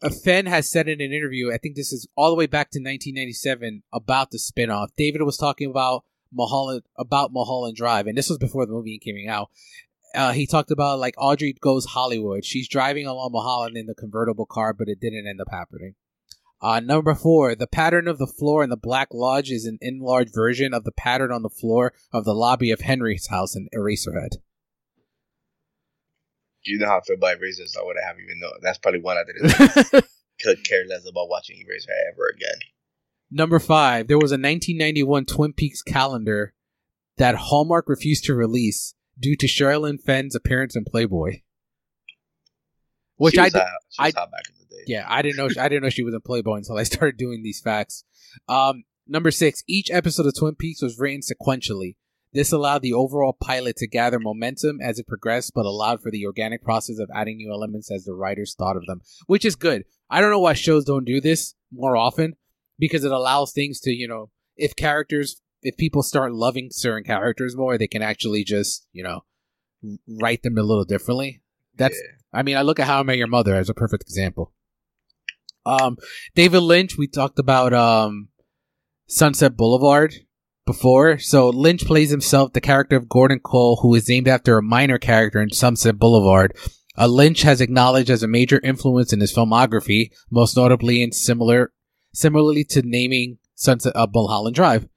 uh, Fenn has said in an interview, I think this is all the way back to 1997 about the spinoff. David was talking about Mulholland about Mulholland Drive, and this was before the movie came out. Uh, he talked about like Audrey goes Hollywood. She's driving along Mulholland in the convertible car, but it didn't end up happening. Uh, number four, the pattern of the floor in the Black Lodge is an enlarged version of the pattern on the floor of the lobby of Henry's house in Eraserhead. You know how I feel about Erasers. I wouldn't have even known. That's probably one I didn't could care less about watching Eraser ever again. Number five, there was a 1991 Twin Peaks calendar that Hallmark refused to release due to Sherilyn Fenn's appearance in Playboy. Which she I did, she I- hot back in the day. yeah, I didn't know. I didn't know she was in Playboy until I started doing these facts. Um, number six, each episode of Twin Peaks was written sequentially. This allowed the overall pilot to gather momentum as it progressed, but allowed for the organic process of adding new elements as the writers thought of them, which is good. I don't know why shows don't do this more often because it allows things to, you know, if characters, if people start loving certain characters more, they can actually just, you know, write them a little differently. That's Yeah. I mean, I look at How I Met Your Mother as a perfect example. Um, David Lynch, we talked about um, Sunset Boulevard before. So Lynch plays himself the character of Gordon Cole, who is named after a minor character in Sunset Boulevard. Uh, Lynch has acknowledged as a major influence in his filmography, most notably in similar, similarly to naming Sunset uh, Mulholland Drive.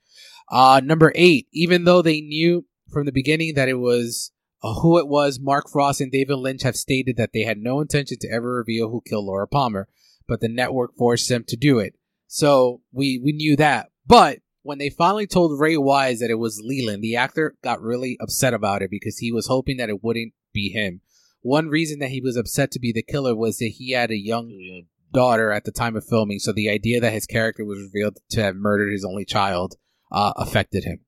Uh, number eight, even though they knew from the beginning that it was uh, who it was, Mark Frost and David Lynch have stated that they had no intention to ever reveal who killed Laura Palmer, but the network forced them to do it. So we we knew that. But when they finally told Ray Wise that it was Leland, the actor got really upset about it because he was hoping that it wouldn't be him. One reason that he was upset to be the killer was that he had a young daughter at the time of filming, so the idea that his character was revealed to have murdered his only child uh, affected him.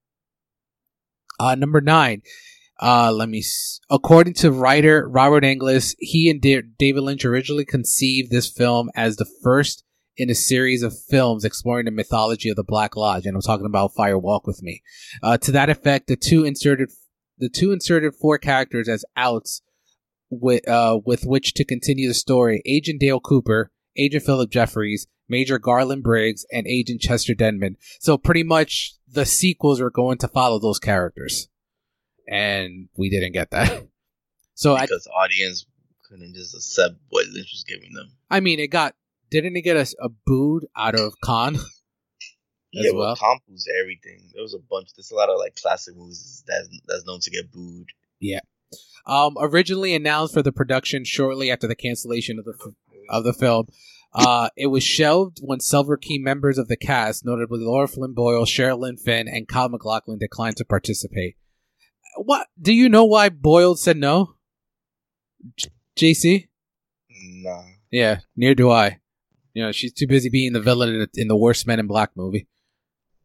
Uh, number nine. Uh, let me. S- According to writer Robert Engels, he and Da- David Lynch originally conceived this film as the first in a series of films exploring the mythology of the Black Lodge, and I'm talking about Fire Walk with Me. Uh, to that effect, the two inserted the two inserted four characters as outs with uh, with which to continue the story: Agent Dale Cooper, Agent Philip Jeffries, Major Garland Briggs, and Agent Chester Desmond. So pretty much the sequels are going to follow those characters, and we didn't get that. So I, because the audience couldn't just accept what Lynch was giving them. I mean, it got didn't he get us a booed out of Cannes? yeah, well. well, Compos, everything. There was a bunch. There's a lot of like classic movies that's that's known to get booed. Yeah. Um, originally announced for the production shortly after the cancellation of the of the film, uh, it was shelved when several key members of the cast, notably Lara Flynn Boyle, Sherilyn Fenn, and Kyle MacLachlan, declined to participate. What do you know why Boyle said no? J- JC? Nah, Yeah, near do I. You know, she's too busy being the villain in the, in the worst Men in Black movie.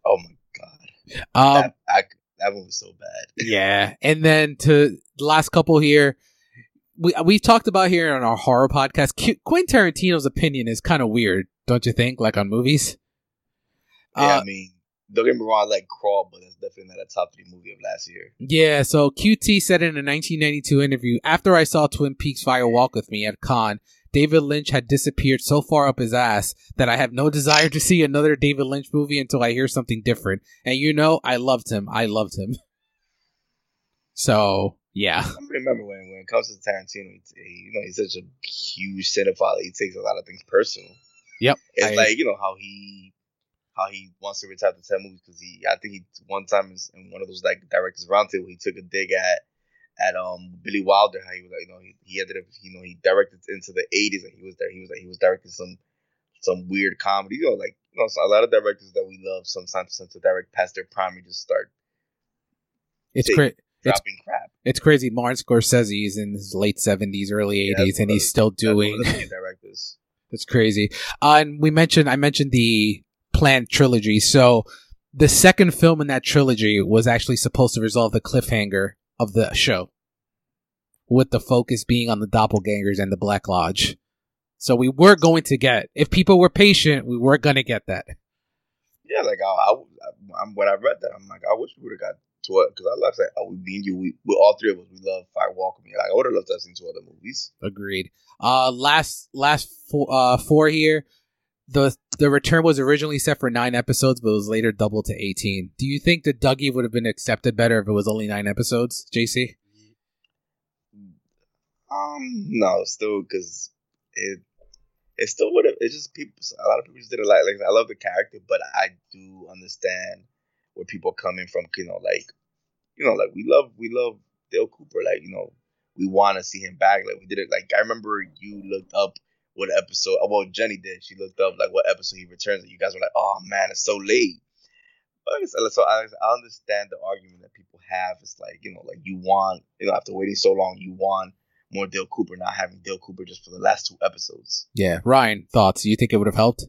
oh my god, Um, that I, that one was so bad. Yeah, and then to the last couple here, we we've talked about here on our horror podcast. Qu- Quentin Tarantino's opinion is kind of weird, don't you think? Like on movies. Yeah, Uh, I mean, don't get me wrong, I like Crawl, but that's definitely not a top three movie of last year. Yeah, so QT said in a 1992 interview, after I saw Twin Peaks Fire Walk with Me at Cannes, David Lynch had disappeared so far up his ass that I have no desire to see another David Lynch movie until I hear something different. And you know, I loved him. I loved him. So, Yeah. I remember when when it comes to Tarantino, he, you know, he's such a huge cinephile. He takes a lot of things personal. Yep. It's I- like you know how he how he wants to retire to ten movies because he I think he one time in one of those like directors roundtable he took a dig at at um Billy Wilder how he was like you know he, he ended up you know he directed into the eighties and he was there he was like he was directing some some weird comedy you know like you know so a lot of directors that we love sometimes tend to direct past their prime and just start It's Take- cra- it's dropping crap. it's crazy. Martin Scorsese is in his late seventies, early eighties, that's and he's still That's one of doing. directors. That's crazy. Uh, and we mentioned, I mentioned the planned trilogy. So the second film in that trilogy was actually supposed to resolve the cliffhanger of the show, with the focus being on the doppelgangers and the Black Lodge. So we were going to get, if people were patient, we were going to get that. Yeah, like I, I, am when I read that, I'm like, I wish we would have got to it because I love that. Oh, we being you, we, we all three of us, we love Fire Walk Me. Like I would have loved to have seen two other movies. Agreed. Uh, last last four, uh, four here. The the return was originally set for nine episodes, but was later doubled to eighteen. Do you think that Dougie would have been accepted better if it was only nine episodes, JC? Um, no, still because it, it still would have. It's just people. A lot of people just didn't like. Like I love the character, but I do understand where people are coming from. You know, like, you know, like we love, we love Dale Cooper. Like, you know, we want to see him back. Like we did it. Like I remember you looked up what episode. oh, Well, Jenny did. She looked up like what episode he returns, and you guys were like, "Oh man, it's so late." But like I so I, I understand the argument that people have. It's like you know, like you want, you know, after waiting so long, you want more Dale Cooper, not having Dale Cooper just for the last two episodes. Yeah. Ryan, thoughts? You think it would have helped?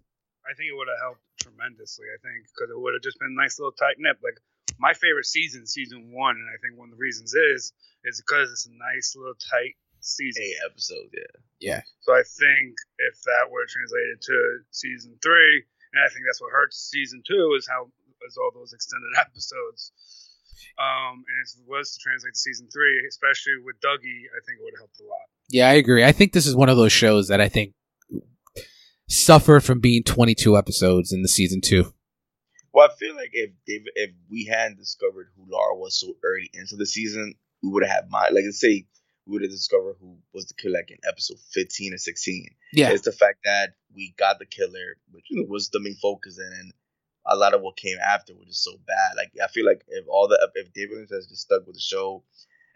I think it would have helped tremendously. I think because it would have just been a nice little tight nip. Like my favorite season, season one, and I think one of the reasons is is because it's a nice little tight season. Eight episodes, yeah. Yeah. So I think if that were translated to season three, and I think that's what hurts season two is how is all those extended episodes. Um, and if it was to translate to season three, especially with Dougie, I think it would have helped a lot. Yeah, I agree. I think this is one of those shows that I think suffered from being 22 episodes in the season two. Well, I feel like if David, if we hadn't discovered who Laura was so early into the season, we would have had my like let's say we would have discovered who was the killer like in episode fifteen or sixteen. Yeah. It's the fact that we got the killer, which was the main focus, and a lot of what came after was just so bad. Like I feel like if all the if David Lynch has just stuck with the show,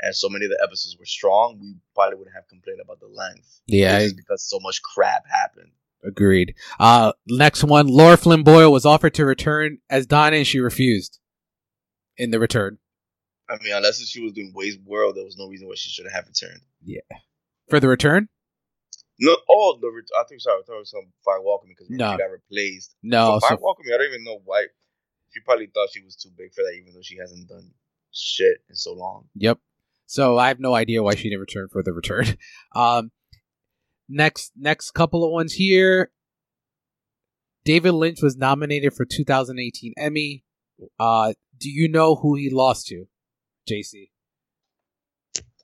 and so many of the episodes were strong, we probably wouldn't have complained about the length. Yeah, just because so much crap happened. Agreed. Uh, next one, Lara Flynn Boyle was offered to return as Donna and she refused in the return. I mean, unless she was doing Wayne's World, there was no reason why she should have returned. Yeah. For the return? No, oh, the ret- I think sorry, I thought it was some Fire Walk Me because No. she got replaced. No. so Fire So, I don't even know why. She probably thought she was too big for that, even though she hasn't done shit in so long. yep. So I have no idea why she didn't return for the return. Um, next, next couple of ones here. David Lynch was nominated for 2018 Emmy. Uh, do you know who he lost to? JC.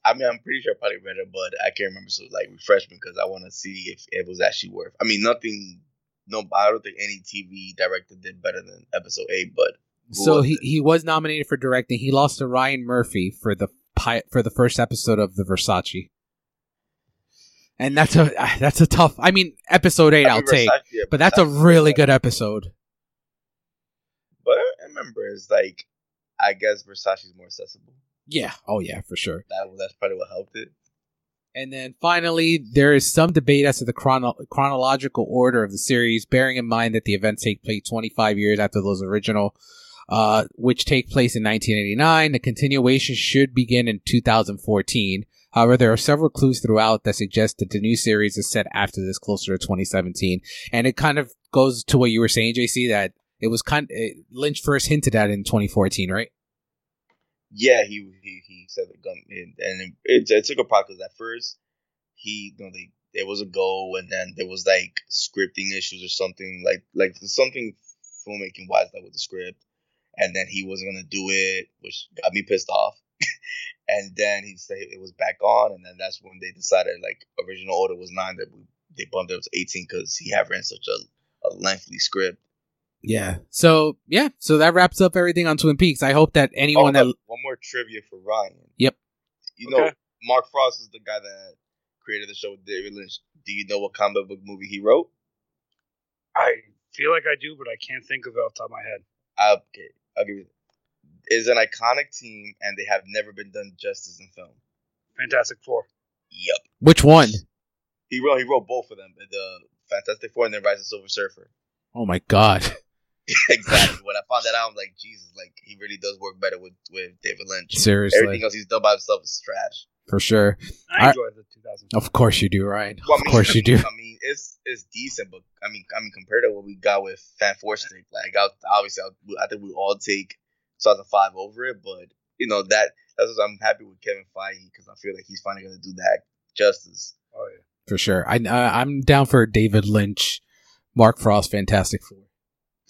I mean, I'm pretty sure I probably read it, but I can't remember. So like, refresh me because I want to see if it was actually worth. I mean, nothing. No, I don't think any TV director did better than Episode Eight, but So he, it? he was nominated for directing. He lost to Ryan Murphy for the pi- for the first episode of the Versace. And that's a ah, that's a tough. I mean, episode eight I I'll take, yeah, but that's a really good episode. But I remember, it's like I guess Versace's more accessible. Yeah. Oh yeah, for sure. That that's probably what helped it. And then finally, there is some debate as to the chrono- chronological order of the series, bearing in mind that the events take place 25 years after those original, uh, which take place in 1989. The continuation should begin in 2014. However, there are several clues throughout that suggest that the new series is set after this, closer to 2017. And it kind of goes to what you were saying, JC, that it was kind it, Lynch first hinted at in 2014, right? Yeah, he he, he said the gun, and, it, it took a because At first, he you know they there was a go, and then there was like scripting issues or something like like something filmmaking wise like with the script, and then he wasn't gonna do it, which got me pissed off. and then he said it was back on, and then that's when they decided like original order was nine, that we, they bumped it up to eighteen because he had ran such a, a lengthy script. Yeah. So yeah. So that wraps up everything on Twin Peaks. I hope that anyone Oh, that one more trivia for Ryan. Yep. You know, Okay. Mark Frost is the guy that created the show with David Lynch. Do you know what comic book movie he wrote? I feel like I do, but I can't think of it off the top of my head. Okay, I'll give you. Is an iconic team, and they have never been done justice in film. Fantastic Four. Yep. Which one? He wrote he wrote both of them, the Fantastic Four and then Rise of Silver Surfer. Oh my god. exactly. when I found that out, I'm like, Jesus, like he really does work better with with David Lynch. Seriously. Everything else he's done by himself is trash. For sure. I I- enjoyed the 2000. Of course you do, right? Well, I Of mean, course you do. I mean, it's it's decent, but I mean, I mean, compared to what we got with Fan Four Stick, like I, obviously, I, I think we all take 2005 over it, but you know that that's what I'm happy with Kevin Feige because I feel like he's finally gonna do that justice. Oh yeah. For sure. I, I I'm down for David Lynch, Mark Frost, Fantastic Four.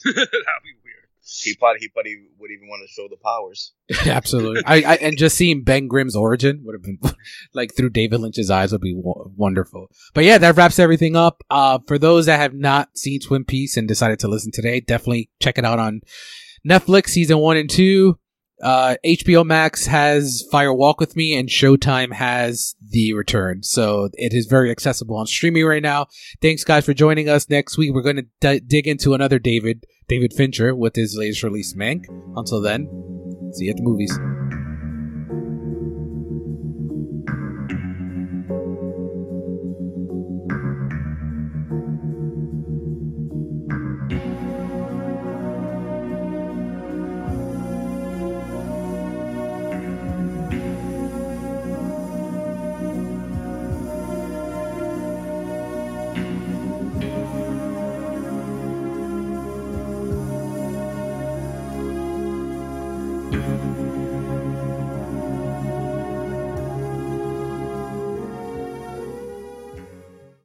That'd be weird. He probably he probably would even want to show the powers. Absolutely. I, I and just seeing Ben Grimm's origin would have been like through David Lynch's eyes would be wonderful. But yeah, that wraps everything up. Uh, for those that have not seen Twin Peaks and decided to listen today, definitely check it out on Netflix season one and two. Uh, HBO Max has Fire Walk with Me and Showtime has The Return. So it is very accessible on streaming right now. Thanks guys for joining us. Next week, we're going to d- dig into another David, David Fincher with his latest release, Mank. Until then, see you at the movies.